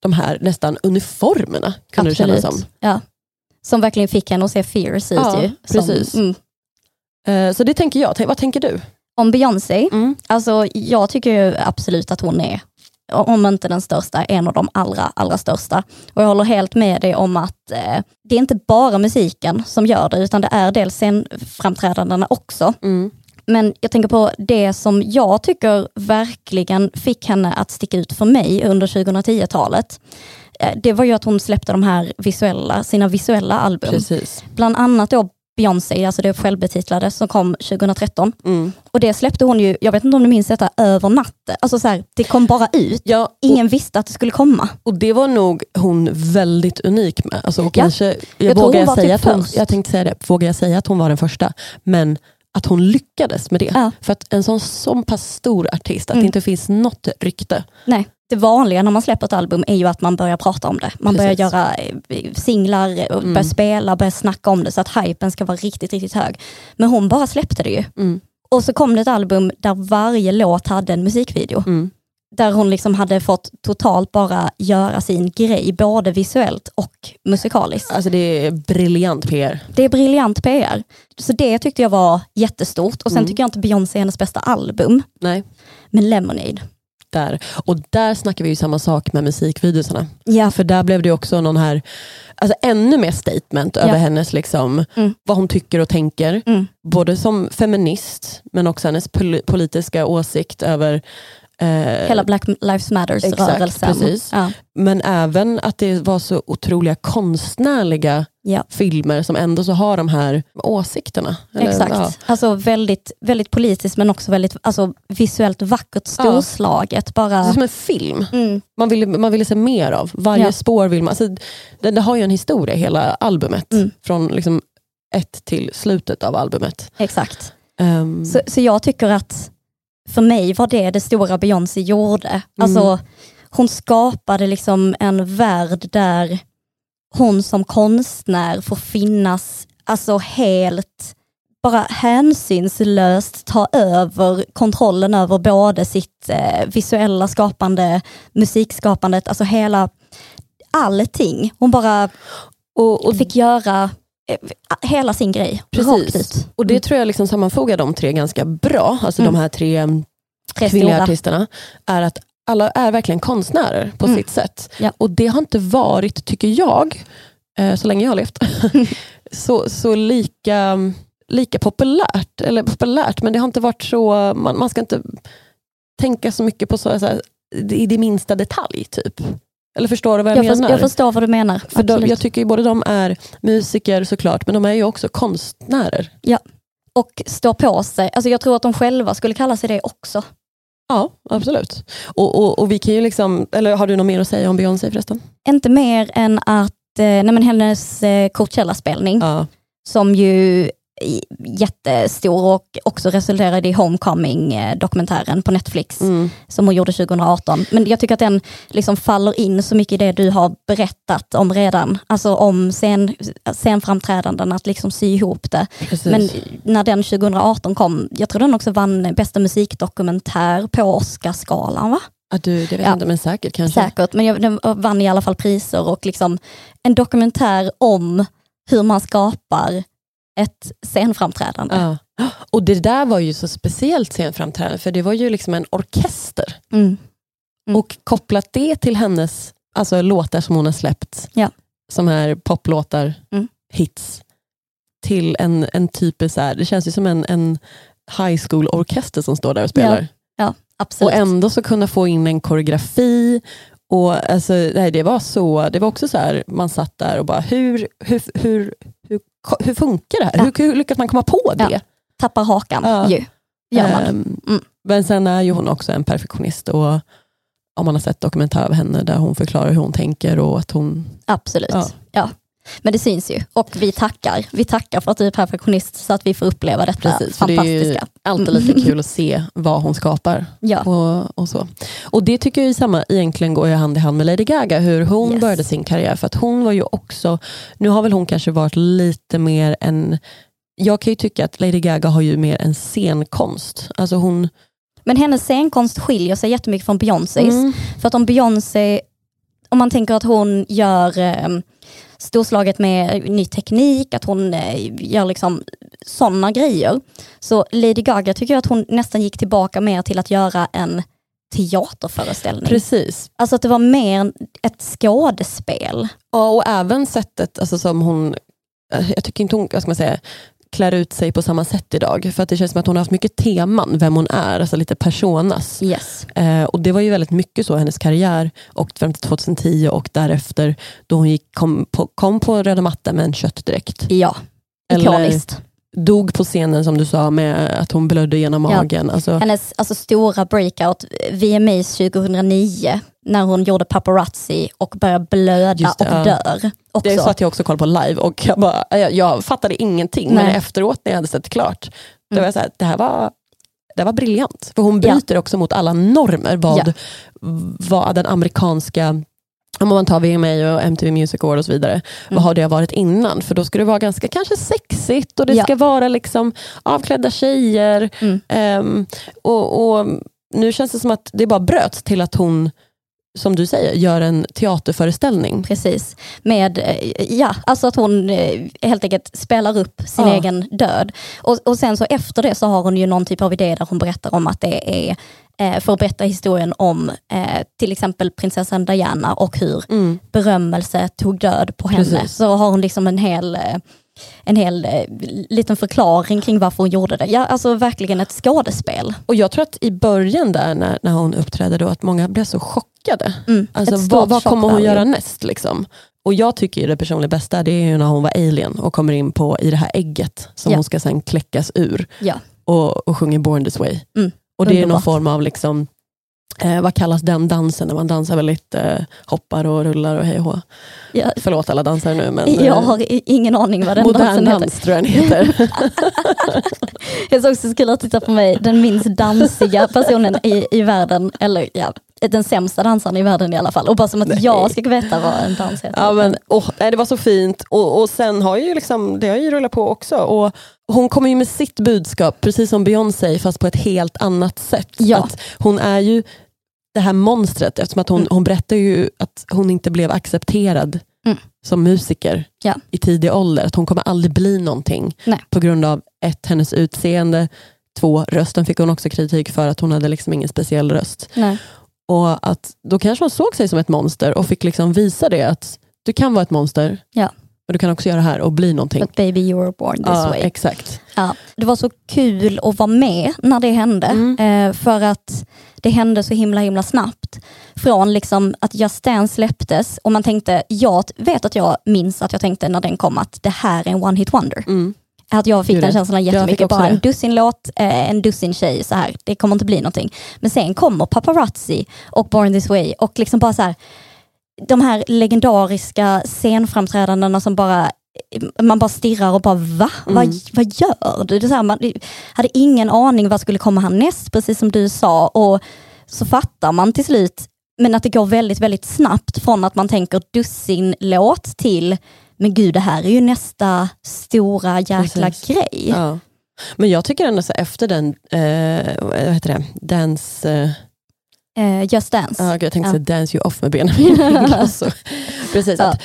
A: de här nästan uniformerna. Kunde det kännas som.
B: Ja. Som verkligen fick henne att se fierce ut
A: Ja,
B: ju.
A: precis.
B: Som, mm.
A: Eh, så det tänker jag. Vad tänker du?
B: Om Beyoncé,
A: Mm.
B: alltså jag tycker absolut att hon är, om inte den största, en av de allra, allra största. Och jag håller helt med dig om att eh, det är inte bara musiken som gör det, utan det är dels scenframträdandena också.
A: Mm.
B: Men jag tänker på det som jag tycker verkligen fick henne att sticka ut för mig under 2010-talet. Eh, Det var ju att hon släppte de här visuella, sina visuella album.
A: Precis.
B: Bland annat då Beyoncé, alltså det självbetitlade som kom 2013.
A: Mm.
B: Och det släppte hon ju, jag vet inte om du minns detta, över natten. Alltså så här, det kom bara ut.
A: Ja, och,
B: Ingen visste att det skulle komma.
A: och det var nog hon väldigt unik med. Alltså, och
B: Ja.
A: kanske, jag, vågar säga
B: typ
A: att hon,
B: först.
A: jag tänkte säga det, vågar jag säga att hon var den första, men att hon lyckades med det.
B: Ja.
A: För att en sån, sån pass stor artist, att
B: Mm.
A: det inte finns något rykte.
B: Nej, det vanliga när man släpper ett album är ju att man börjar prata om det. Man börjar
A: Precis.
B: göra eh, singlar, och
A: Mm.
B: börjar spela, börjar snacka om det så att hypen ska vara riktigt, riktigt hög. Men hon bara släppte det ju.
A: Mm.
B: Och så kom det ett album där varje låt hade en musikvideo.
A: Mm.
B: Där hon liksom hade fått totalt bara göra sin grej, både visuellt och musikaliskt.
A: Alltså det är briljant PR.
B: Det är briljant PR. Så det tyckte jag var jättestort. Och sen
A: Mm.
B: tycker jag inte Beyoncé är hennes bästa album.
A: Nej,
B: Men Lemonade.
A: där. Och där snackar vi ju samma sak med musikvideorna.
B: Ja,
A: För där blev det också någon här, alltså ännu mer statement över hennes, liksom,
B: Mm.
A: vad hon tycker och tänker.
B: Mm.
A: Både som feminist, men också hennes poli- politiska åsikt över
B: hela Black Lives Matters-rörelsen. Ja.
A: Men även att det var så otroliga konstnärliga
B: Ja.
A: filmer som ändå så har de här åsikterna. Eller,
B: Exakt.
A: ja.
B: Alltså väldigt, väldigt politiskt men också väldigt alltså, visuellt vackert, storslaget.
A: Det är
B: Bara,
A: som en film.
B: mm,
A: Man ville, man ville se mer av. Varje spår vill man... Alltså, det, det har ju en historia, hela albumet.
B: Mm.
A: Från liksom ett till slutet av albumet.
B: exakt.
A: Ehm,
B: Så, så jag tycker att för mig var det det stora Beyoncé gjorde. Alltså, hon skapade liksom en värld där hon som konstnär får finnas alltså helt bara hänsynslöst ta över kontrollen över både sitt eh, visuella skapande, musikskapandet, alltså hela allting. Hon bara
A: och, och,
B: fick göra hela sin grej
A: precis.
B: ut.
A: och det tror jag liksom sammanfogar de tre ganska bra. Alltså
B: Mm.
A: de här tre mm,
B: Tre
A: kvinnliga
B: stora.
A: artisterna. Är att alla är verkligen konstnärer på
B: Mm.
A: sitt sätt.
B: Ja.
A: Och det har inte varit, tycker jag, eh, så länge jag har levt, så, så lika lika populärt. Eller populärt, men det har inte varit så, man, man ska inte tänka så mycket på så, så här, i det minsta detalj. typ. Eller förstår du vad jag,
B: Jag,
A: menar?
B: jag förstår vad du menar.
A: För de, jag tycker både de är musiker såklart, men de är ju också konstnärer.
B: Och stå på sig. Alltså jag tror att de själva skulle kalla sig det också.
A: Ja, absolut. Och, och, och vi kan ju liksom, eller har du något mer att säga om Beyoncé förresten?
B: Inte mer än att eh, nej men hennes eh, Coachella-spelning,
A: Ja.
B: som ju jättestor och också resulterade i Homecoming-dokumentären på Netflix,
A: Mm.
B: som hon gjorde 2018. Men jag tycker att den liksom faller in så mycket i det du har berättat om redan, alltså om scen, scenframträdanden, att liksom sy ihop det.
A: Precis.
B: Men när den 2018 kom, jag tror den också vann bästa musikdokumentär på Oscarsgalan va?
A: ja, du, det vet
B: Ja.
A: jag inte, men säkert kanske.
B: Säkert, men jag, den vann i alla fall priser och liksom en dokumentär om hur man skapar ett scenframträdande.
A: Ja. Och det där var ju så speciellt scenframträdande, för det var ju liksom en orkester.
B: Mm. Mm.
A: Och kopplat det till hennes alltså, låtar som hon har släppt,
B: Ja.
A: som är poplåtar,
B: Mm.
A: hits, till en, en typ, så här, det känns ju som en, en high school orkester som står där och spelar.
B: Absolut.
A: Och ändå så kunna få in en koreografi. Och alltså, nej, det var så, det var också så här, man satt där och bara, hur, hur, hur, hur, hur funkar det här?
B: Ja.
A: Hur, hur lyckas man komma på
B: Ja.
A: det?
B: Tappar hakan
A: Ja.
B: ju.
A: Ehm,
B: Mm.
A: Men sen är ju hon också en perfektionist och om man har sett dokumentär av henne där hon förklarar hur hon tänker och att hon...
B: Absolut.
A: Ja.
B: Men det syns ju. Och vi tackar. Vi tackar för att du är perfektionist så att vi får uppleva detta
A: Precis, för det är
B: fantastiska.
A: alltid lite kul att se vad hon skapar.
B: Ja.
A: Och, och, så. och det tycker jag ju samma egentligen går ju hand i hand med Lady Gaga, hur hon
B: Yes.
A: började sin karriär. För att hon var ju också, nu har väl hon kanske varit lite mer en, jag kan ju tycka att Lady Gaga har ju mer en scenkonst. Alltså hon...
B: Men hennes scenkonst skiljer sig jättemycket från Beyoncés.
A: Mm.
B: För att om Beyoncé, om man tänker att hon gör eh, storslaget med ny teknik, att hon eh, gör liksom sådana grejer. Så Lady Gaga tycker jag att hon nästan gick tillbaka mer till att göra en teaterföreställning.
A: Precis.
B: Alltså att det var mer ett skådespel.
A: Ja, och även sättet alltså, som hon, eh, jag tycker inte hon, vad ska man säga, klär ut sig på samma sätt idag. För att det känns som att hon har haft mycket teman, vem hon är, alltså lite personas.
B: Yes.
A: Eh, och det var ju väldigt mycket så hennes karriär och fram till 2010 och därefter då hon gick, kom, på, kom på röda mattan med en köttdräkt.
B: Ja, ikoniskt.
A: Dog på scenen som du sa med att hon blödde genom
B: Ja.
A: magen. Alltså,
B: Hennes alltså, stora breakout, VMAs 2009, när hon gjorde paparazzi och började blöda
A: det,
B: och
A: ja.
B: dör. Också.
A: det är så att jag också kollade på live och jag, bara, jag, jag fattade ingenting men
B: Nej.
A: efteråt när jag hade sett klart, då
B: Mm.
A: var jag så här, det här var det var briljant. För hon
B: Ja.
A: bryter också mot alla normer vad,
B: Ja.
A: vad den amerikanska om man tar VMA och MTV Music Award och så vidare,
B: Mm.
A: vad har det varit innan? För då ska det vara ganska kanske sexigt och det
B: Ja.
A: ska vara liksom avklädda tjejer.
B: Mm.
A: Ehm, och, och Nu känns det som att det bara bröts till att hon, som du säger, gör en teaterföreställning.
B: Precis. Med, eh, ja, alltså att hon eh, helt enkelt spelar upp sin
A: Ja.
B: egen död. Och, och sen så efter det så har hon ju någon typ av idé där hon berättar om att det är för att berätta historien om eh, till exempel prinsessan Diana och hur
A: Mm.
B: berömmelse tog död på henne.
A: Precis.
B: Så har hon liksom en hel, eh, en hel eh, liten förklaring kring varför hon gjorde det. Ja, alltså verkligen ett skådespel.
A: Och jag tror att i början där när, när hon uppträdde då, att många blev så chockade.
B: Mm.
A: Alltså, vad, vad kommer hon göra näst? Liksom? Och jag tycker det personligen bästa det är ju när hon var alien och kommer in på i det här ägget som
B: Ja.
A: hon ska sen kläckas ur
B: Ja.
A: och, och sjunger Born this way.
B: Mm.
A: Och det är någon
B: Underbart.
A: form av, liksom, eh, vad kallas den dansen när man dansar väldigt, eh, hoppar och rullar och hej och hå.
B: Ja,
A: Förlåt alla dansare nu men eh,
B: jag har ingen aning vad den
A: modern
B: dansen heter.
A: dans tror jag den heter.
B: Jag såg kul att titta på mig, den minst dansiga personen i, i världen, eller ja, den sämsta dansaren i världen i alla fall. Och bara som att
A: Nej.
B: jag ska veta vad en dans heter.
A: Ja, men, nej, det var så fint och, och sen har ju liksom, det har ju rullat på också. Och hon kommer ju med sitt budskap, precis som Beyoncé, fast på ett helt annat sätt.
B: Ja.
A: Att hon är ju det här monstret, eftersom att hon,
B: Mm.
A: hon berättar ju att hon inte blev accepterad
B: Mm.
A: som musiker
B: Ja.
A: i tidig ålder. Att hon kommer aldrig bli någonting
B: Nej.
A: på grund av ett, hennes utseende, två, rösten fick hon också kritik för att hon hade liksom ingen speciell röst.
B: Nej.
A: Och att då kanske hon såg sig som ett monster och fick liksom visa det att du kan vara ett monster,
B: Ja.
A: men du kan också göra det här och bli någonting.
B: But baby you were born this
A: Ja,
B: way.
A: exakt.
B: Ja, det var så kul att vara med när det hände.
A: Mm.
B: Eh, för att det hände så himla himla snabbt. Från liksom att Just Dance släpptes och man tänkte, jag vet att jag minns att jag tänkte när den kom att det här är en one hit wonder.
A: Mm.
B: Att jag fick den känslan jättemycket. Bara en
A: det.
B: dussinlåt, eh, en dussin tjej, så här. det kommer inte bli någonting. Men sen kommer Paparazzi och Born This Way och liksom bara så här, de här legendariska scenframträdandena som bara man bara stirrar och bara va?
A: Mm.
B: Vad, vad gör du? Det så här, man hade ingen aning vad skulle komma härnäst, precis som du sa. Och så fattar man till slut, men att det går väldigt, väldigt snabbt från att man tänker dussinlåt till, men gud det här är ju nästa stora jäkla
A: Precis.
B: grej.
A: Ja. Men jag tycker ändå så efter den, eh, vad heter det, dance, eh,
B: Eh, Just Dance.
A: ja, gud, jag tänkte
B: Ja.
A: säga dance you off med Benjamin Ingrosso. Precis,
B: Ja.
A: att,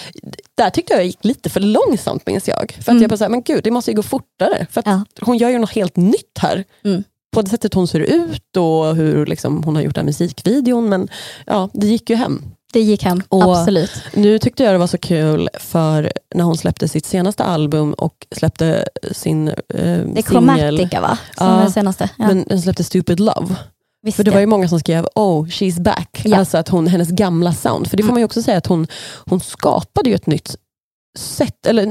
A: där tyckte jag gick lite för långsamt minns jag. För att
B: Mm.
A: jag bara så här, men gud det måste ju gå fortare. För hon gör ju något helt nytt här.
B: Mm.
A: På det sättet hon ser ut och hur liksom, hon har gjort den musikvideon. Men ja, det gick ju hem.
B: Det gick hem,
A: Och-
B: absolut.
A: Nu tyckte jag det var så kul för när hon släppte sitt senaste album och släppte sin eh,
B: Det är
A: singel.
B: Chromatica va? Som
A: Ja,
B: den senaste. Ja,
A: Men den släppte Stupid Love.
B: visst
A: För det var ju många som skrev oh she's back.
B: Ja.
A: Alltså att hon, hennes gamla sound. För det får
B: Mm.
A: man ju också säga att hon, hon skapade ju ett nytt sätt, eller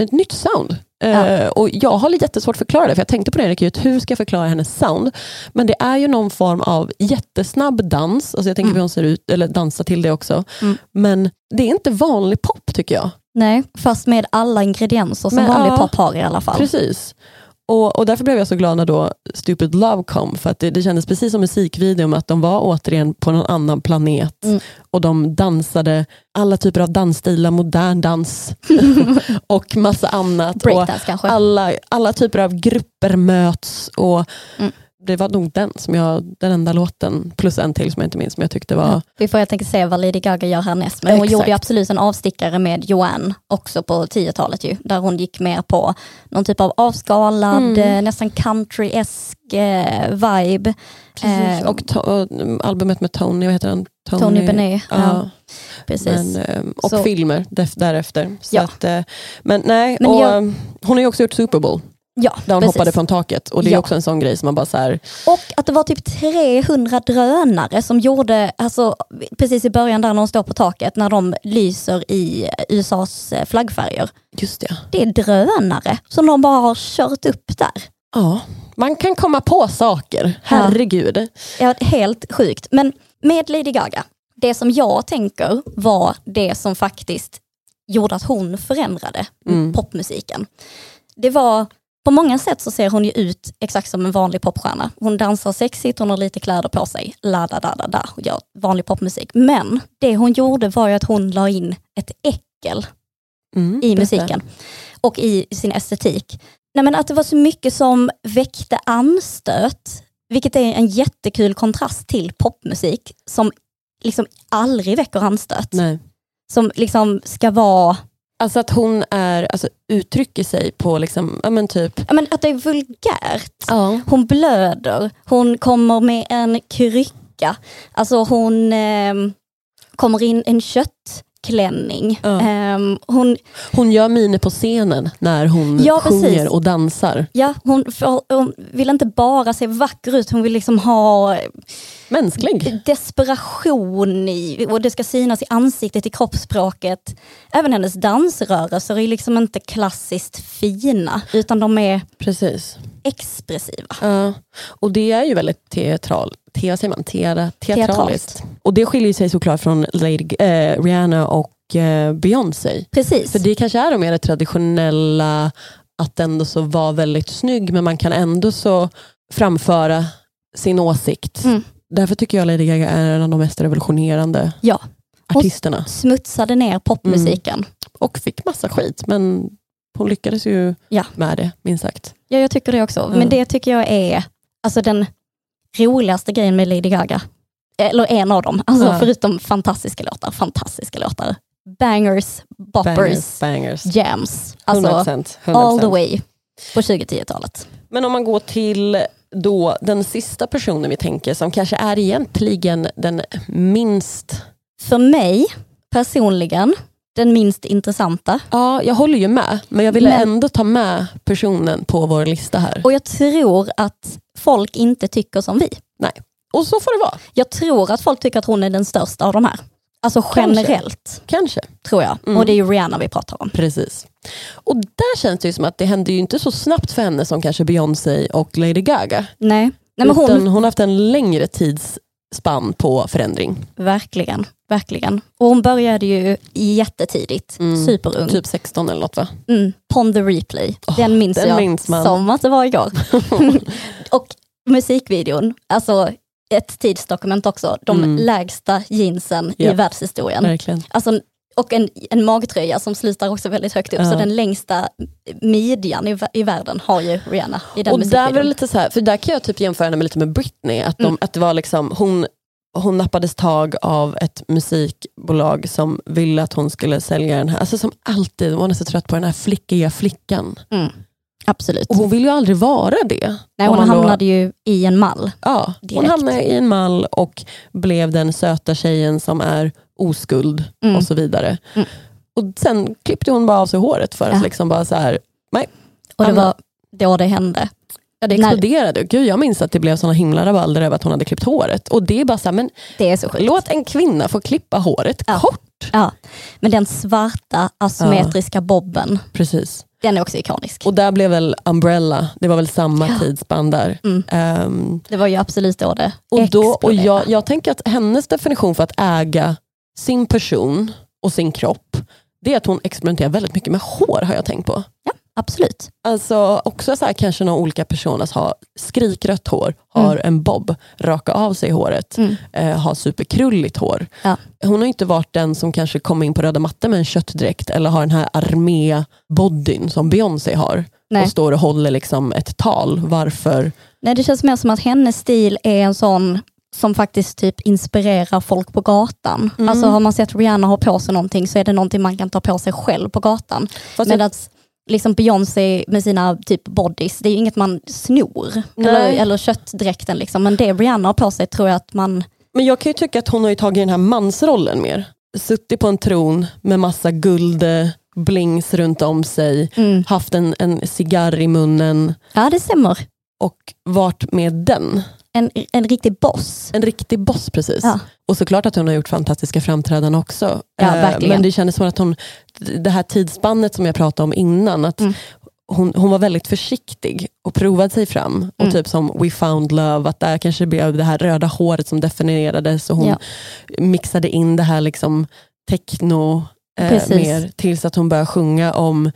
A: ett nytt sound.
B: Ja.
A: Eh, och jag har lite jättesvårt att förklara det, för jag tänkte på det Erik, hur ska jag förklara hennes sound? Men det är ju någon form av jättesnabb dans, alltså jag tänker
B: Mm.
A: hon ser ut, eller dansar till det också.
B: Mm.
A: Men det är inte vanlig pop tycker jag.
B: Nej, fast med alla ingredienser som
A: Men,
B: vanlig
A: ja.
B: pop har i alla fall.
A: Precis. Och, och därför blev jag så glad när då Stupid Love kom, för att det, det kändes precis som musikvideon, att de var återigen på någon annan planet.
B: Mm.
A: Och de dansade alla typer av dansstilar, modern dans och massa annat. Och
B: Breakdance kanske.
A: alla, alla typer av grupper möts. Och
B: Mm.
A: Det var nog den, som jag, den enda låten, plus en till som jag inte minns, som jag tyckte var...
B: Vi får helt enkelt se vad Lady Gaga gör härnäst. Men hon
A: Exakt.
B: gjorde ju absolut en avstickare med Joanne också på 10-talet ju. Där hon gick mer på någon typ av avskalad,
A: Mm.
B: eh, nästan country-esk eh, vibe.
A: Precis.
B: Eh,
A: och to, albumet med Tony, vad heter han?
B: Tony Benet. Ja,
A: Ja.
B: precis.
A: Men, eh, och
B: Så-
A: filmer därefter. Så
B: Ja.
A: att, eh, men nej,
B: Men
A: och,
B: jag-
A: eh, hon har ju också gjort Super Bowl,
B: ja,
A: där hon
B: precis.
A: hoppade från taket. Och det är
B: Ja.
A: också en sån grej som man bara så här,
B: Och att det var typ 300 drönare som gjorde, alltså precis i början där när hon står på taket, när de lyser i USAs eh, flaggfärger.
A: just det.
B: Det är drönare som de bara har kört upp där.
A: Ja, man kan komma på saker, herregud.
B: Ja, helt sjukt. Men med Lady Gaga, det som jag tänker var det som faktiskt gjorde att hon förändrade
A: Mm.
B: popmusiken. Det var, på många sätt så ser hon ju ut exakt som en vanlig popstjärna. Hon dansar sexigt, hon har lite kläder på sig, la da da da da, och gör vanlig popmusik. Men det hon gjorde var ju att hon la in ett äckel
A: Mm,
B: i musiken och i sin estetik. Nej, men att det var så mycket som väckte anstöt, vilket är en jättekul kontrast till popmusik som liksom aldrig väcker anstöt.
A: Nej.
B: Som liksom ska vara,
A: Alltså att hon är, alltså, uttrycker sig på liksom, ja men typ,
B: ja, men att det är vulgärt.
A: ja.
B: Hon blöder, hon kommer med en krycka, alltså hon eh, kommer in en köttklänning.
A: Ja.
B: Eh, hon,
A: hon gör miner på scenen när hon
B: Ja, precis.
A: sjunger och dansar.
B: ja, hon, hon vill inte bara se vacker ut, hon vill liksom ha
A: Mänsklig.
B: desperation i, och det ska synas i ansiktet, i kroppsspråket. Även hennes dansrörelser är liksom inte klassiskt fina, utan de är
A: Precis.
B: Expressiva.
A: Ja, och det är ju väldigt teatral, te, säger man, teatra, teatraliskt.
B: Teatraliskt.
A: Och det skiljer sig såklart från Lady, eh, Rihanna och eh, Beyoncé.
B: Precis.
A: För det kanske är de mer traditionella, att ändå så vara väldigt snygg men man kan ändå så framföra sin åsikt.
B: Mm.
A: Därför tycker jag Lady Gaga är en av de mest revolutionerande
B: Ja. Hon-
A: artisterna.
B: Smutsade ner popmusiken.
A: Och fick massa skit men hon lyckades ju
B: Ja.
A: med det minst sagt.
B: Ja, jag tycker det också.
A: Mm.
B: Men det tycker jag är alltså, den roligaste grejen med Lady Gaga. Eller en av dem, alltså,
A: Ja.
B: förutom fantastiska låtar. Fantastiska låtar. Bangers, boppers,
A: Bangers, bangers.
B: jams. Alltså
A: 100%, 100%.
B: all the way på 2010-talet.
A: Men om man går till då den sista personen vi tänker som kanske är egentligen den minst...
B: För mig personligen den minst intressanta.
A: Ja, jag håller ju med. Men jag ville
B: Men-
A: ändå ta med personen på vår lista här.
B: Och jag tror att folk inte tycker som vi.
A: Och så får det vara.
B: Jag tror att folk tycker att hon är den största av de här. Alltså
A: Kanske.
B: generellt,
A: Kanske.
B: tror jag.
A: Mm.
B: Och det är ju Rihanna vi pratar om.
A: Precis. Och där känns det ju som att det händer ju inte så snabbt för henne som kanske Beyoncé och Lady Gaga.
B: Nej, Nej men
A: Utan
B: hon,
A: hon har haft en längre tidsspann på förändring.
B: verkligen, verkligen. Och hon började ju jättetidigt,
A: Mm.
B: superung.
A: Typ 16 eller något va?
B: Mm. Pon the replay, den minns
A: den
B: jag
A: minns man.
B: som att det var igår. och musikvideon, alltså ett tidsdokument också, de
A: Mm.
B: lägsta jeansen i
A: Ja.
B: världshistorien.
A: Verkligen.
B: Alltså, och en, en magtröja som slutar också väldigt högt upp,
A: Ja.
B: så den längsta midjan i, i världen har ju Rihanna i den
A: Och där var lite så här, för där kan jag typ jämföra henne med lite med Britney. Att, de,
B: Mm.
A: att det var liksom, hon, hon nappades tag av ett musikbolag som ville att hon skulle sälja den här, alltså som alltid, hon är så trött på den här flickiga flickan.
B: Mm. Absolut.
A: Och hon vill ju aldrig vara det.
B: Nej, hon
A: man då-
B: hamnade ju i en mall.
A: Ja, hon
B: direkt.
A: hamnade i en mall och blev den söta tjejen som är oskuld
B: Mm.
A: och så vidare.
B: Mm.
A: Och sen klippte hon bara av sig håret för att
B: Ja.
A: liksom bara så här,
B: Och det
A: Anna.
B: var då det hände.
A: ja, det
B: När-
A: exploderade. Gud, jag minns att det blev såna himla rabalder över att hon hade klippt håret. Och det är bara så här, men
B: Det är så sjukt.
A: låt en kvinna få klippa håret
B: Ja.
A: kort.
B: Ja. Men den svarta asymmetriska bobben,
A: Precis.
B: Den är också ikonisk.
A: Och där blev väl Umbrella, det var väl samma
B: Ja.
A: tidsspann där.
B: Mm.
A: Ehm,
B: Det var ju absolut då det
A: Och, då, och jag, jag tänker att hennes definition för att äga sin person och sin kropp, det är att hon experimenterar väldigt mycket med hår har jag tänkt på.
B: Absolut.
A: Alltså också så här, kanske några olika personer har skrikrött hår, har en bob, raka av sig håret,
B: Mm.
A: eh, har superkrulligt hår.
B: Ja.
A: Hon har inte varit den som kanske kommer in på röda mattan med en köttdräkt eller har den här armé-bodyn som Beyoncé har
B: Nej.
A: och står och håller liksom ett tal. Varför?
B: Nej, det känns mer som att hennes stil är en sån som faktiskt typ inspirerar folk på gatan.
A: Mm.
B: Alltså har man sett Rihanna ha på sig någonting så är det någonting man kan ta på sig själv på gatan.
A: Fast
B: liksom Beyoncé med sina typ bodies, det är ju inget man snor.
A: Nej.
B: Eller, eller köttdräkten liksom. Men det Rihanna har på sig tror jag att man,
A: Men jag kan ju tycka att hon har ju tagit den här mansrollen mer. Suttit på en tron med massa guld, eh, blings runt om sig,
B: mm.
A: haft en, en cigarr i munnen
B: ja det stämmer.
A: och varit med den.
B: En, en riktig boss.
A: En riktig boss precis.
B: Ja.
A: Och såklart att hon har gjort fantastiska framträdanden också.
B: Ja,
A: Eh,
B: verkligen.
A: Men det kändes som att hon, det här tidsspannet som jag pratade om innan, att
B: Mm.
A: hon, hon var väldigt försiktig och provade sig fram. Och
B: Mm.
A: typ som We found love, att där kanske blev det här röda håret som definierades och hon
B: Ja.
A: mixade in det här liksom techno eh, mer tills att hon började sjunga om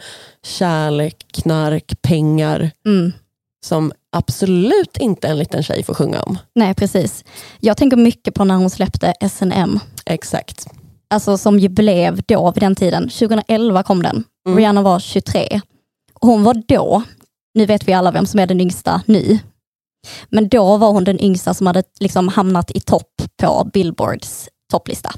A: kärlek, knark, pengar
B: Mm.
A: Som absolut inte en liten tjej får sjunga om.
B: Nej precis. Jag tänker mycket på när hon släppte S&M.
A: Exakt.
B: Alltså som ju blev då vid den tiden, 2011 kom den.
A: Mm.
B: Rihanna var 23. Hon var då, nu vet vi alla vem som är den yngsta nu, men då var hon den yngsta som hade liksom hamnat i topp på Billboards topplista.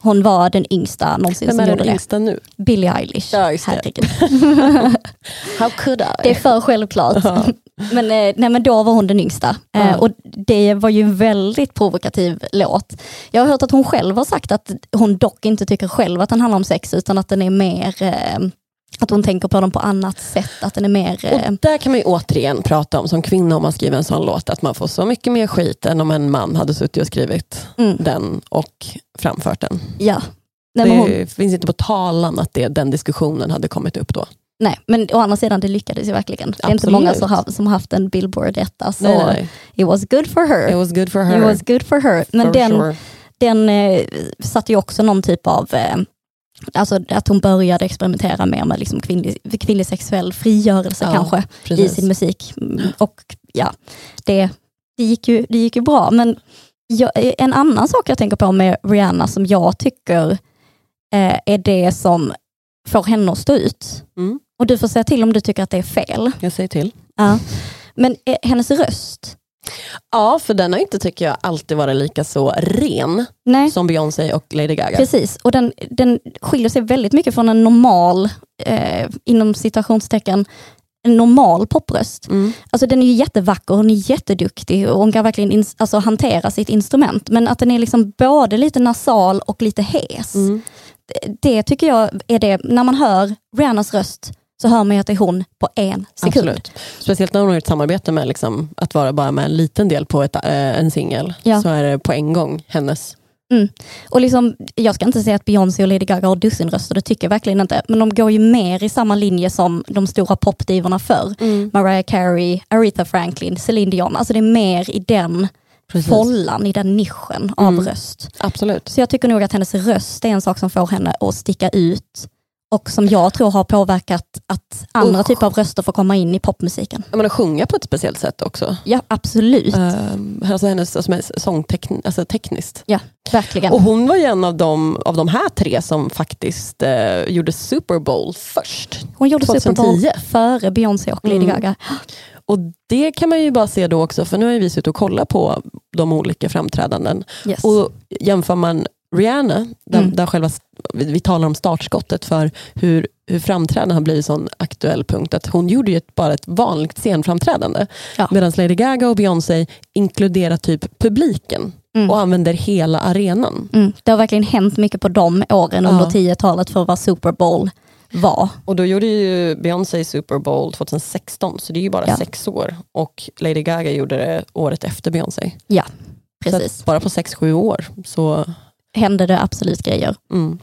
B: Hon var den yngsta någonsin
A: Vem
B: som
A: är
B: gjorde
A: den
B: det.
A: yngsta nu?
B: Billie Eilish.
A: Ja, det. How could I?
B: Det är för självklart.
A: Ja.
B: Men, eh, nej, men då var hon den yngsta.
A: Ja.
B: och det var ju en väldigt provokativ låt. Jag har hört att hon själv har sagt att hon dock inte tycker själv att den handlar om sex, utan att den är mer, eh, att hon tänker på den på annat sätt. Att den är mer,
A: Och där kan man ju återigen prata om som kvinna om man skriver en sån låt, att man får så mycket mer skit än om en man hade suttit och skrivit
B: mm,
A: den och framfört den.
B: ja. Nej,
A: det
B: hon,
A: finns inte på talan att det, den diskussionen hade kommit upp då.
B: Nej, men å andra sidan det lyckades ju verkligen. Det är inte
A: Absolut.
B: många som har, som haft en Billboard-etta, så
A: Nej, nej, nej.
B: it was good for her.
A: It was good for
B: It
A: her.
B: was good for her. Men
A: for
B: den,
A: sure.
B: den eh, satte ju också någon typ av, eh, alltså att hon började experimentera mer med liksom kvinnlig, kvinnlig sexuell frigörelse
A: Ja,
B: kanske i
A: Precis.
B: sin musik. Och ja, det, det, gick ju, det gick ju bra. Men jag, en annan sak jag tänker på med Rihanna som jag tycker eh, är det som får henne att stå ut.
A: Mm.
B: Och du får säga till om du tycker att det är fel.
A: Jag säger till.
B: Ja. Men hennes röst,
A: Ja, för den har inte tycker jag alltid varit lika så ren
B: nej.
A: som Beyoncé och Lady Gaga.
B: Precis, och den, den skiljer sig väldigt mycket från en normal, eh, inom citationstecken, en normal popröst.
A: Mm.
B: Alltså den är ju jättevacker, hon är jätteduktig och hon kan verkligen alltså, hantera sitt instrument. Men att den är liksom både lite nasal och lite hes.
A: Mm.
B: Det tycker jag är det, när man hör Rihannas röst så hör man ju att det är hon på en sekund.
A: Absolut. Speciellt när hon har ett samarbete med liksom, att vara bara med en liten del på ett, äh, en singel.
B: Ja.
A: Så är det på en gång hennes.
B: Och liksom, jag ska inte säga att Beyoncé och Lady Gaga har dussinröster, det tycker jag verkligen inte. Men de går ju mer i samma linje som de stora popdivorna förr. Mariah Carey, Aretha Franklin, Celine Dion. Alltså det är mer i den
A: Precis.
B: follan, i den nischen av
A: Mm.
B: röst.
A: Absolut.
B: Så jag tycker nog att hennes röst är en sak som får henne att sticka ut och som jag tror har påverkat att andra
A: Usch.
B: typer av röster får komma in i popmusiken.
A: Jag menar, sjunga på ett speciellt sätt också.
B: Ja, absolut.
A: Um, alltså hennes alltså, med sångtekn, alltså tekniskt.
B: Ja, verkligen.
A: Och hon var ju en av de, av de här tre som faktiskt eh, gjorde Super Bowl först.
B: Hon gjorde Super Bowl
A: 2010.
B: före Beyoncé och Lady
A: Mm.
B: Gaga.
A: Och det kan man ju bara se då också, för nu har vi suttit och kollat på de olika framträdanden.
B: Yes.
A: Och jämför man Rihanna, där,
B: Mm.
A: där själva, vi, talar om startskottet för hur, hur framträdande har blivit en sån aktuell punkt, att hon gjorde ju ett, bara ett vanligt scenframträdande.
B: Ja.
A: Medan Lady Gaga och Beyoncé inkluderar typ publiken
B: Mm.
A: och använder hela arenan.
B: Mm. Det har verkligen hänt mycket på de åren
A: Ja.
B: under 10-talet för vad Super Bowl var.
A: Och då gjorde ju Beyoncé Super Bowl 2016, så det är ju bara
B: Ja.
A: sex år. Och Lady Gaga gjorde det året efter Beyoncé.
B: Ja, precis.
A: bara på sex sju år så...
B: Hände det absolut grejer.
A: Mm.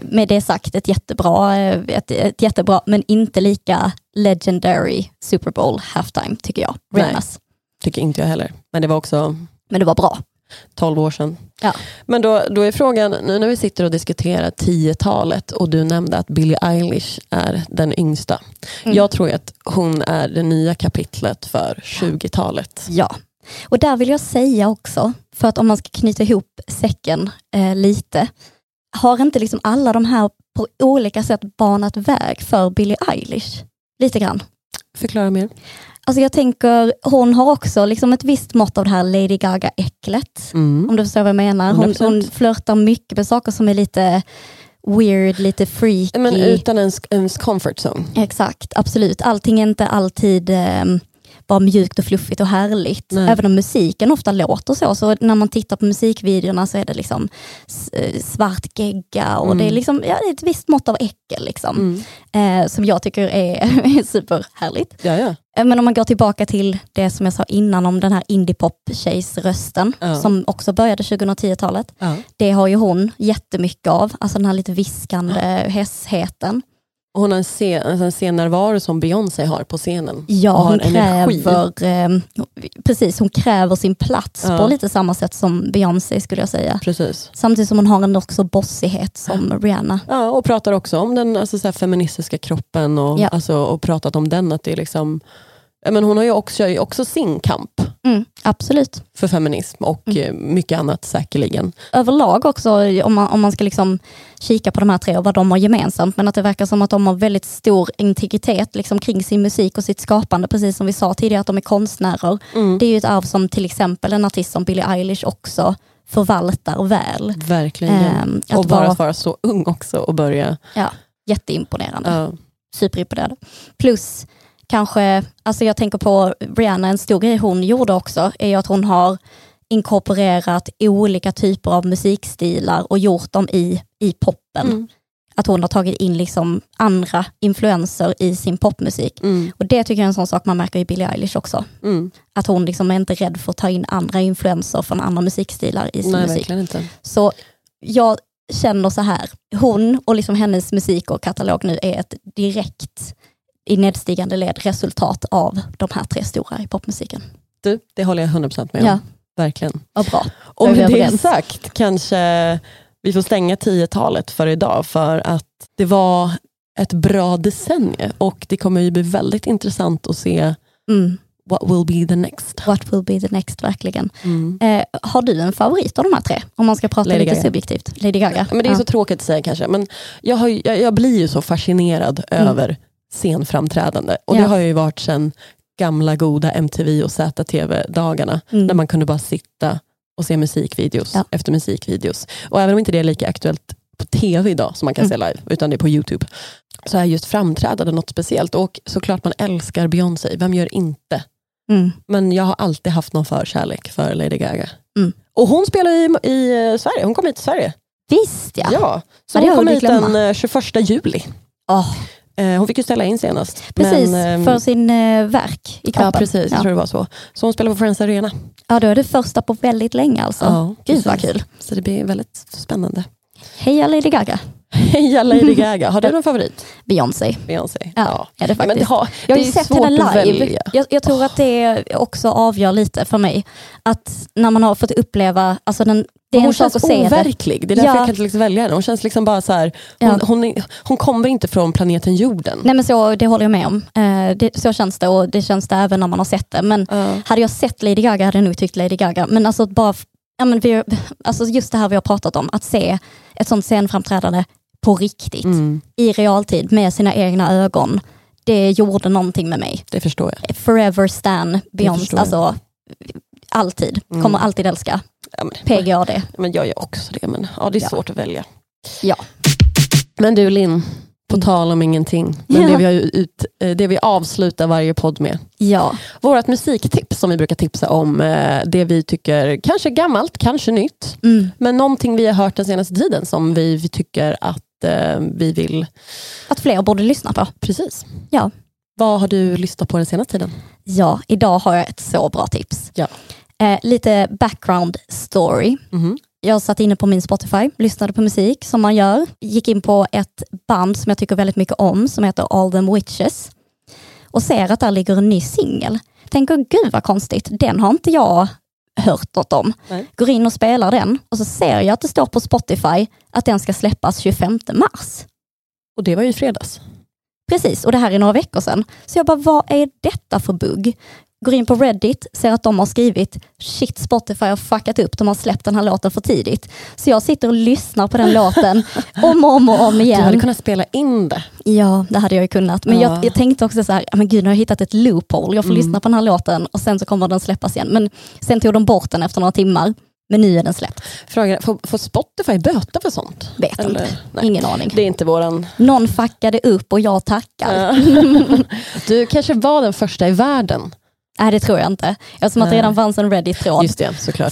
B: Med det sagt, ett jättebra, eh, ett, ett jättebra, men inte lika legendary Super Bowl halftime tycker jag.
A: Nej. Tycker inte jag heller. Men det var också
B: Men det var bra.
A: 12 år sedan.
B: Ja.
A: Men då, då är frågan, nu när vi sitter och diskuterar 10-talet och du nämnde att Billie Eilish är den yngsta.
B: Mm.
A: Jag tror att hon är det nya kapitlet för 20-talet.
B: Ja, och där vill jag säga också, för att om man ska knyta ihop säcken eh, lite, har inte liksom alla de här på olika sätt banat väg för Billie Eilish? Lite grann.
A: Förklara mer.
B: Alltså jag tänker, hon har också liksom ett visst mått av det här Lady Gaga-äcklet.
A: Mm.
B: Om du förstår vad jag menar. Hon,
A: 100%.
B: hon flörtar mycket med saker som är lite weird, lite freaky.
A: Men utan ens, ens comfort zone.
B: Exakt, absolut. Allting är inte alltid eh, bara mjukt och fluffigt och härligt.
A: Nej.
B: Även om musiken ofta låter så. Så när man tittar på musikvideorna så är det liksom eh, svart gegga och
A: Mm.
B: det är liksom, ja, ett visst mått av äckel. Liksom,
A: Mm.
B: eh, som jag tycker är, är superhärligt.
A: Ja, ja.
B: Eh, Men om man går tillbaka till det som jag sa innan om den här indiepop-tjejsrösten
A: Ja.
B: som också började 2010-talet.
A: ja.
B: Det har ju hon jättemycket av, alltså den här lite viskande hässheten.
A: Och hon har en, scen, alltså en scennärvaro som Beyoncé har på scenen.
B: Ja,
A: Och
B: hon kräver, eh, precis, hon kräver sin plats
A: Ja.
B: på lite samma sätt som Beyoncé skulle jag säga.
A: Precis.
B: Samtidigt som hon har en också bossighet som Rihanna.
A: Ja, och pratar också om den alltså, så feministiska kroppen och,
B: Ja.
A: alltså, och pratat om den. Att det är liksom, ja, men hon har ju också, kör ju också sin kamp
B: Mm, absolut.
A: för feminism och
B: Mm.
A: eh, mycket annat säkerligen.
B: Överlag också, om man, om man ska liksom kika på de här tre och vad de har gemensamt, men att det verkar som att de har väldigt stor integritet liksom kring sin musik och sitt skapande, precis som vi sa tidigare, att de är konstnärer.
A: Mm.
B: Det är ju ett arv som till exempel en artist som Billie Eilish också förvaltar väl.
A: Verkligen. Och
B: att
A: bara
B: vara
A: att vara så ung också och börja...
B: jätteimponerande.
A: Ja.
B: superimponerad. Plus kanske, alltså jag tänker på Rihanna, en stor grej hon gjorde också är ju att hon har inkorporerat olika typer av musikstilar och gjort dem i, i poppen.
A: Mm.
B: Att hon har tagit in liksom andra influenser i sin popmusik.
A: Mm.
B: Och det tycker jag är en sån sak man märker i Billie Eilish också.
A: Mm.
B: Att hon liksom är inte rädd för att ta in andra influenser från andra musikstilar i sin
A: Nej,
B: musik. Så jag känner så här, hon och liksom hennes musik och katalog nu är ett direkt i nedstigande led resultat av de här tre stora i popmusiken.
A: Du, det håller jag 100% med om.
B: Ja,
A: Verkligen.
B: vad bra.
A: Och med det sagt kanske vi får stänga 10-talet för idag för att det var ett bra decennium och det kommer ju bli väldigt intressant att se
B: Mm.
A: what will be the next.
B: What will be the next, verkligen.
A: Mm.
B: Eh, har du en favorit av de här tre? Om man ska prata
A: Lady
B: lite
A: Gaga.
B: subjektivt. Lady Gaga.
A: Men det är
B: ja.
A: så tråkigt att säga kanske, men jag, har, jag, jag blir ju så fascinerad
B: Mm.
A: över scenframträdande och
B: Ja.
A: det har ju varit sedan gamla goda MTV och ZTV-dagarna
B: Mm.
A: när man kunde bara sitta och se musikvideos
B: Ja.
A: efter musikvideos. Och även om inte det är lika aktuellt på tv idag som man kan
B: Mm.
A: se live, utan det är på YouTube, så är just framträdande något speciellt. Och såklart man älskar Beyoncé, vem gör inte?
B: Mm.
A: Men jag har alltid haft någon förkärlek för Lady Gaga.
B: Mm.
A: Och hon spelar i, i eh, Sverige, hon kom hit till Sverige.
B: Visst ja.
A: Ja, så hon kom hit den eh, 21 juli.
B: Åh,
A: Eh, Hon fick ju ställa in senast.
B: precis,
A: men, ehm,
B: för sin eh, verk i kroppen.
A: Ja precis, jag
B: ja.
A: tror det var så. Så hon spelar på Friends Arena.
B: ja, då är det första på väldigt länge alltså. Gud vad
A: precis.
B: kul.
A: Så det blir väldigt spännande.
B: Heja Lady Gaga.
A: Heja Lady Gaga. Har du någon favorit?
B: Beyoncé.
A: Beyoncé?
B: Ja, är det
A: Ja, men
B: faktiskt.
A: det har,
B: Jag har ju sett henne live. Jag, jag tror att det också avgör lite för mig. Att när man har fått uppleva, alltså den, det är
A: hon
B: en sak att se det.
A: overklig. Det är därför
B: Ja.
A: jag kan inte liksom välja henne. Hon känns liksom bara så här, hon,
B: Ja.
A: hon, är- hon kommer inte från planeten jorden.
B: Nej men så, det håller jag med om. Eh, det, så känns det och det känns det även när man har sett det. Men
A: Ja.
B: hade jag sett Lady Gaga hade jag nog tyckt Lady Gaga. Men alltså, bara, ja, men vi, alltså just det här vi har pratat om, att se ett sånt scenframträdande på riktigt,
A: Mm,
B: i realtid med sina egna ögon. Det gjorde någonting med mig.
A: det förstår jag.
B: Forever Stan, Beyoncé, alltså alltid.
A: Mm.
B: Kommer alltid älska.
A: Ja, men,
B: PGAD.
A: men jag gör också det. Men, ja, det är
B: Ja.
A: svårt att välja.
B: Ja.
A: Men du Linn, på
B: Mm.
A: tal om ingenting. Men
B: Ja.
A: det, vi ut, eh, det vi avslutar varje podd med.
B: Ja,
A: Vårt musiktips som vi brukar tipsa om. eh, Det vi tycker kanske gammalt, kanske nytt.
B: mm.
A: Men någonting vi har hört den senaste tiden som vi, vi tycker att eh, vi vill...
B: att fler borde lyssna på.
A: Precis.
B: Ja.
A: Vad har du lyssnat på den senaste tiden?
B: Ja, idag har jag ett så bra tips.
A: Ja.
B: Eh, lite background story.
A: Mhm.
B: Jag satt inne på min Spotify, lyssnade på musik som man gör. Gick in på ett band som jag tycker väldigt mycket om som heter All them witches. Och ser att där ligger en ny singel. Tänker gud vad konstigt, den har inte jag hört något om.
A: Nej.
B: Går in och spelar den och så ser jag att det står på Spotify att den ska släppas 25 mars.
A: Och det var ju fredags.
B: Precis, och det här är några veckor sedan. Så jag bara, vad är detta för bugg? Går in på Reddit, ser att de har skrivit shit Spotify har fuckat upp, de har släppt den här låten för tidigt. Så jag sitter och lyssnar på den låten om och om och om
A: Du hade
B: igen.
A: kunnat spela in det.
B: Ja, det hade jag ju kunnat. Men
A: Ja.
B: jag, jag tänkte också så här, "Ja, men gud nu har jag hittat ett loophole, jag får
A: Mm.
B: lyssna på den här låten och sen så kommer den släppas igen. Men sen tog de bort den efter några timmar, men nu är den släppt.
A: Fråga, får, får Spotify böta för sånt?
B: Vet
A: Eller?
B: inte,
A: Nej.
B: ingen aning.
A: Det är inte våran...
B: Någon fuckade upp och jag tackar.
A: Du kanske var den första i världen.
B: Nej det tror jag inte. Eftersom att det redan fanns en Reddit-tråd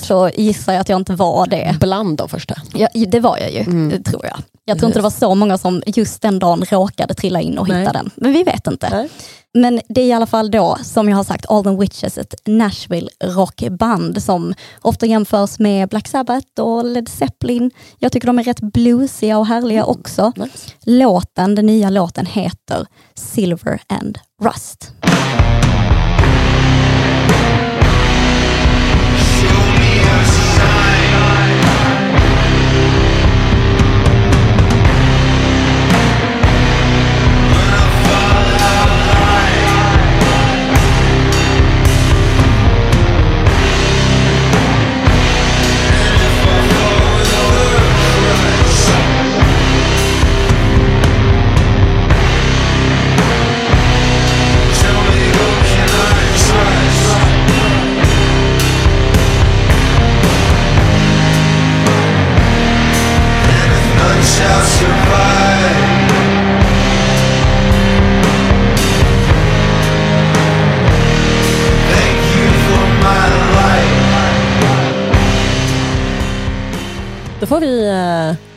B: så gissar jag att jag inte var det.
A: Bland de första.
B: Ja, det var jag ju,
A: Mm.
B: tror jag. Jag tror inte det var så många som just den dagen råkade trilla in och hitta
A: Nej.
B: den. Men vi vet inte.
A: Nej.
B: Men det är i alla fall då, som jag har sagt, All the Witches, ett Nashville rockband som ofta jämförs med Black Sabbath och Led Zeppelin. Jag tycker de är rätt bluesiga och härliga också.
A: Nice.
B: Låten, den nya låten heter Silver and Rust.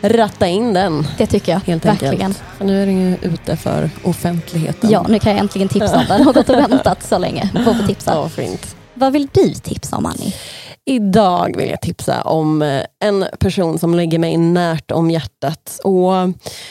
A: Ratta in den.
B: Det tycker jag,
A: Helt
B: verkligen.
A: enkelt. För nu är den ju ute för offentligheten.
B: Ja, nu kan jag äntligen tipsa om den. Jag har gått och väntat så länge på att få tipsa.
A: Ja, fint.
B: Vad vill du tipsa om Annie?
A: Idag vill jag tipsa om eh, en person som lägger mig närt om hjärtat. Och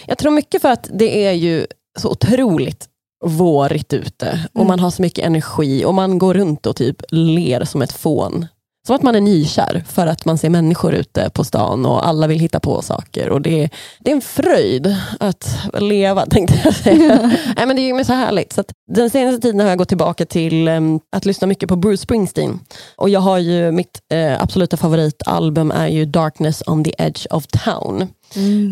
A: jag tror mycket för att det är ju så otroligt vårigt ute och
B: Mm.
A: man har så mycket energi och man går runt och typ ler som ett fån. Som att man är nykär för att man ser människor ute på stan och alla vill hitta på saker. Och det, är, det är en fröjd att leva tänkte jag säga. Nej, men det är ju så härligt. Så den senaste tiden har jag gått tillbaka till em, att lyssna mycket på Bruce Springsteen. Och jag har ju mitt eh, absoluta favoritalbum är ju Darkness on the edge of town.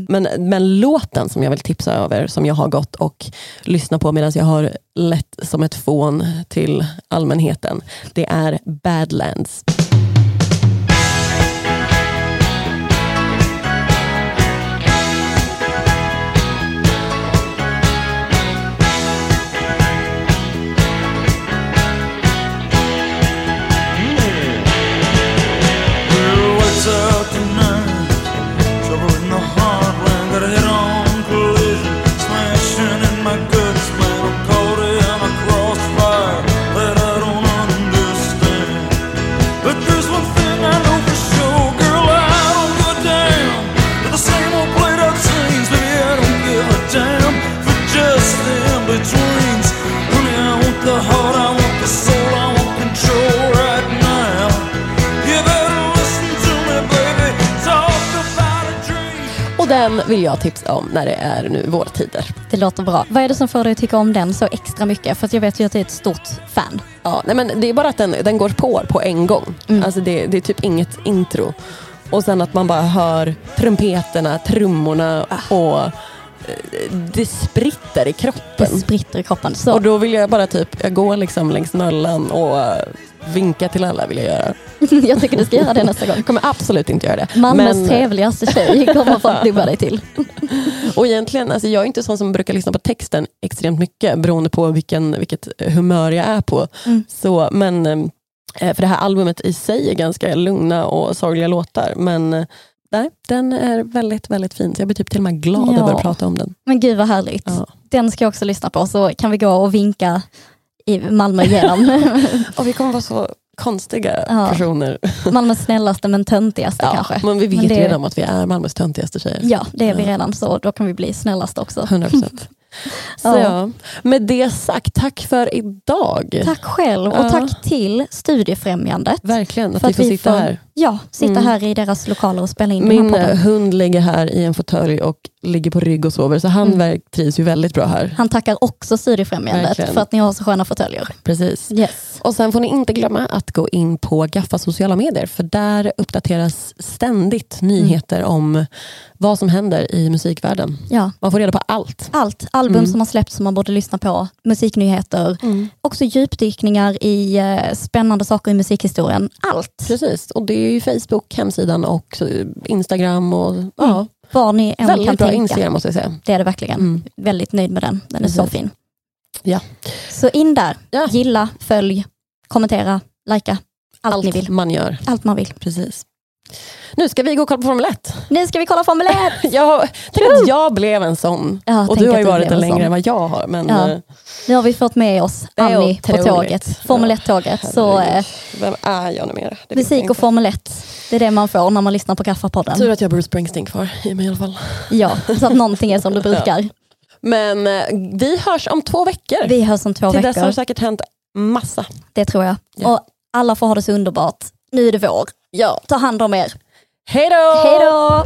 A: Men, men låten som jag vill tipsa över, som jag har gått och lyssnat på medan jag har lett som ett fån till allmänheten, det är Badlands. Jag tipsa om när det är nu vårtider.
B: Det låter bra. Vad är det som får dig att tycka om den så extra mycket? För jag vet ju att du är ett stort fan.
A: Ja, nej men det är bara att den, den går på på en gång.
B: Mm.
A: Alltså det, det är typ inget intro. Och sen att man bara hör trumpeterna, trummorna och eh, det spritter i
B: Det
A: kroppen.
B: spritter i kroppen. Så
A: Och då vill jag bara typ, jag går liksom längs Nollan och eh, vinka till alla vill jag göra.
B: jag tycker du ska göra det nästa gång.
A: Jag kommer absolut inte göra det.
B: Malmös
A: Men-
B: trevligaste tjej kommer få klubba dig till.
A: Och egentligen, alltså jag är inte sån som brukar lyssna på texten extremt mycket beroende på vilken, vilket humör jag är på.
B: Mm.
A: Så, men, eh, för det här albumet i sig är ganska lugna och sorgliga låtar. Men eh, nej, den är väldigt, väldigt fin. Jag blir typ till och med glad
B: Ja.
A: över att prata om den.
B: Men gud vad härligt.
A: Ja.
B: Den ska jag också lyssna på så kan vi gå och vinka i Malmö igenom.
A: Och vi kommer vara så konstiga
B: Ja.
A: personer.
B: Malmös snällaste men töntigaste kanske.
A: Men vi vet
B: Men det-
A: redan att vi är Malmös töntigaste tjejer.
B: Ja, det är vi
A: Ja.
B: redan så då kan vi bli snällast också.
A: 100 procent. Så
B: Ja.
A: ja. Med det sagt, tack för idag.
B: Tack själv och
A: Ja.
B: tack till Studiefrämjandet.
A: Verkligen, att
B: För
A: vi får sitta
B: får,
A: här.
B: Ja, sitta
A: Mm.
B: här i deras lokaler och spela in
A: Min eh, hund ligger här i en fåtölj och ligger på rygg och sover, så han
B: Mm.
A: trivs ju väldigt bra här.
B: Han tackar också Studiefrämjandet
A: Verkligen.
B: för att ni har så sköna fåtöljer.
A: Precis.
B: Yes.
A: Och sen får ni inte glömma att gå in på Gaffa sociala medier, för där uppdateras ständigt nyheter
B: Mm.
A: om vad som händer i musikvärlden.
B: Ja,
A: Man får reda på allt.
B: allt. Album
A: Mm.
B: som har släppts som man borde lyssna på, musiknyheter, också djupdykningar i eh, spännande saker i musikhistorien. Allt.
A: Precis, och det är ju Facebook, hemsidan och eh, Instagram. Och, ja,
B: Var ni än
A: väldigt
B: kan
A: bra
B: tänka.
A: Instagram måste jag säga.
B: Det är det verkligen.
A: Mm.
B: Väldigt nöjd med den. Den är så
A: Precis.
B: fin.
A: Ja.
B: Så in där,
A: Ja.
B: gilla, följ, kommentera, likea. Allt,
A: Allt
B: ni vill.
A: man gör.
B: Allt man vill.
A: Precis. Nu ska vi gå och kolla på Formel 1.
B: Nu ska vi kolla Formel 1!
A: Jag, tänk att jag blev en sån.
B: Ja,
A: och du har ju varit en längre än vad jag har. Men
B: Ja.
A: eh,
B: Nu har vi fått med oss Annie på
A: otroligt.
B: tåget, Formel 1-tåget. Så eh,
A: vem är jag nu mer? Det vet jag
B: musik och. Formel 1, det är det man får när man lyssnar på Kaffapodden.
A: Tur att jag har Bruce Springsteen kvar i mig i alla fall.
B: Ja, så att någonting är som det brukar.
A: Men eh, vi hörs om två veckor.
B: Vi hörs om två
A: Till dess har det säkert hänt massa.
B: det tror jag.
A: Ja.
B: Och alla får ha det så underbart. Nu är det vår.
A: Ja.
B: Ta hand om er.
A: Hej då!
B: Hej då!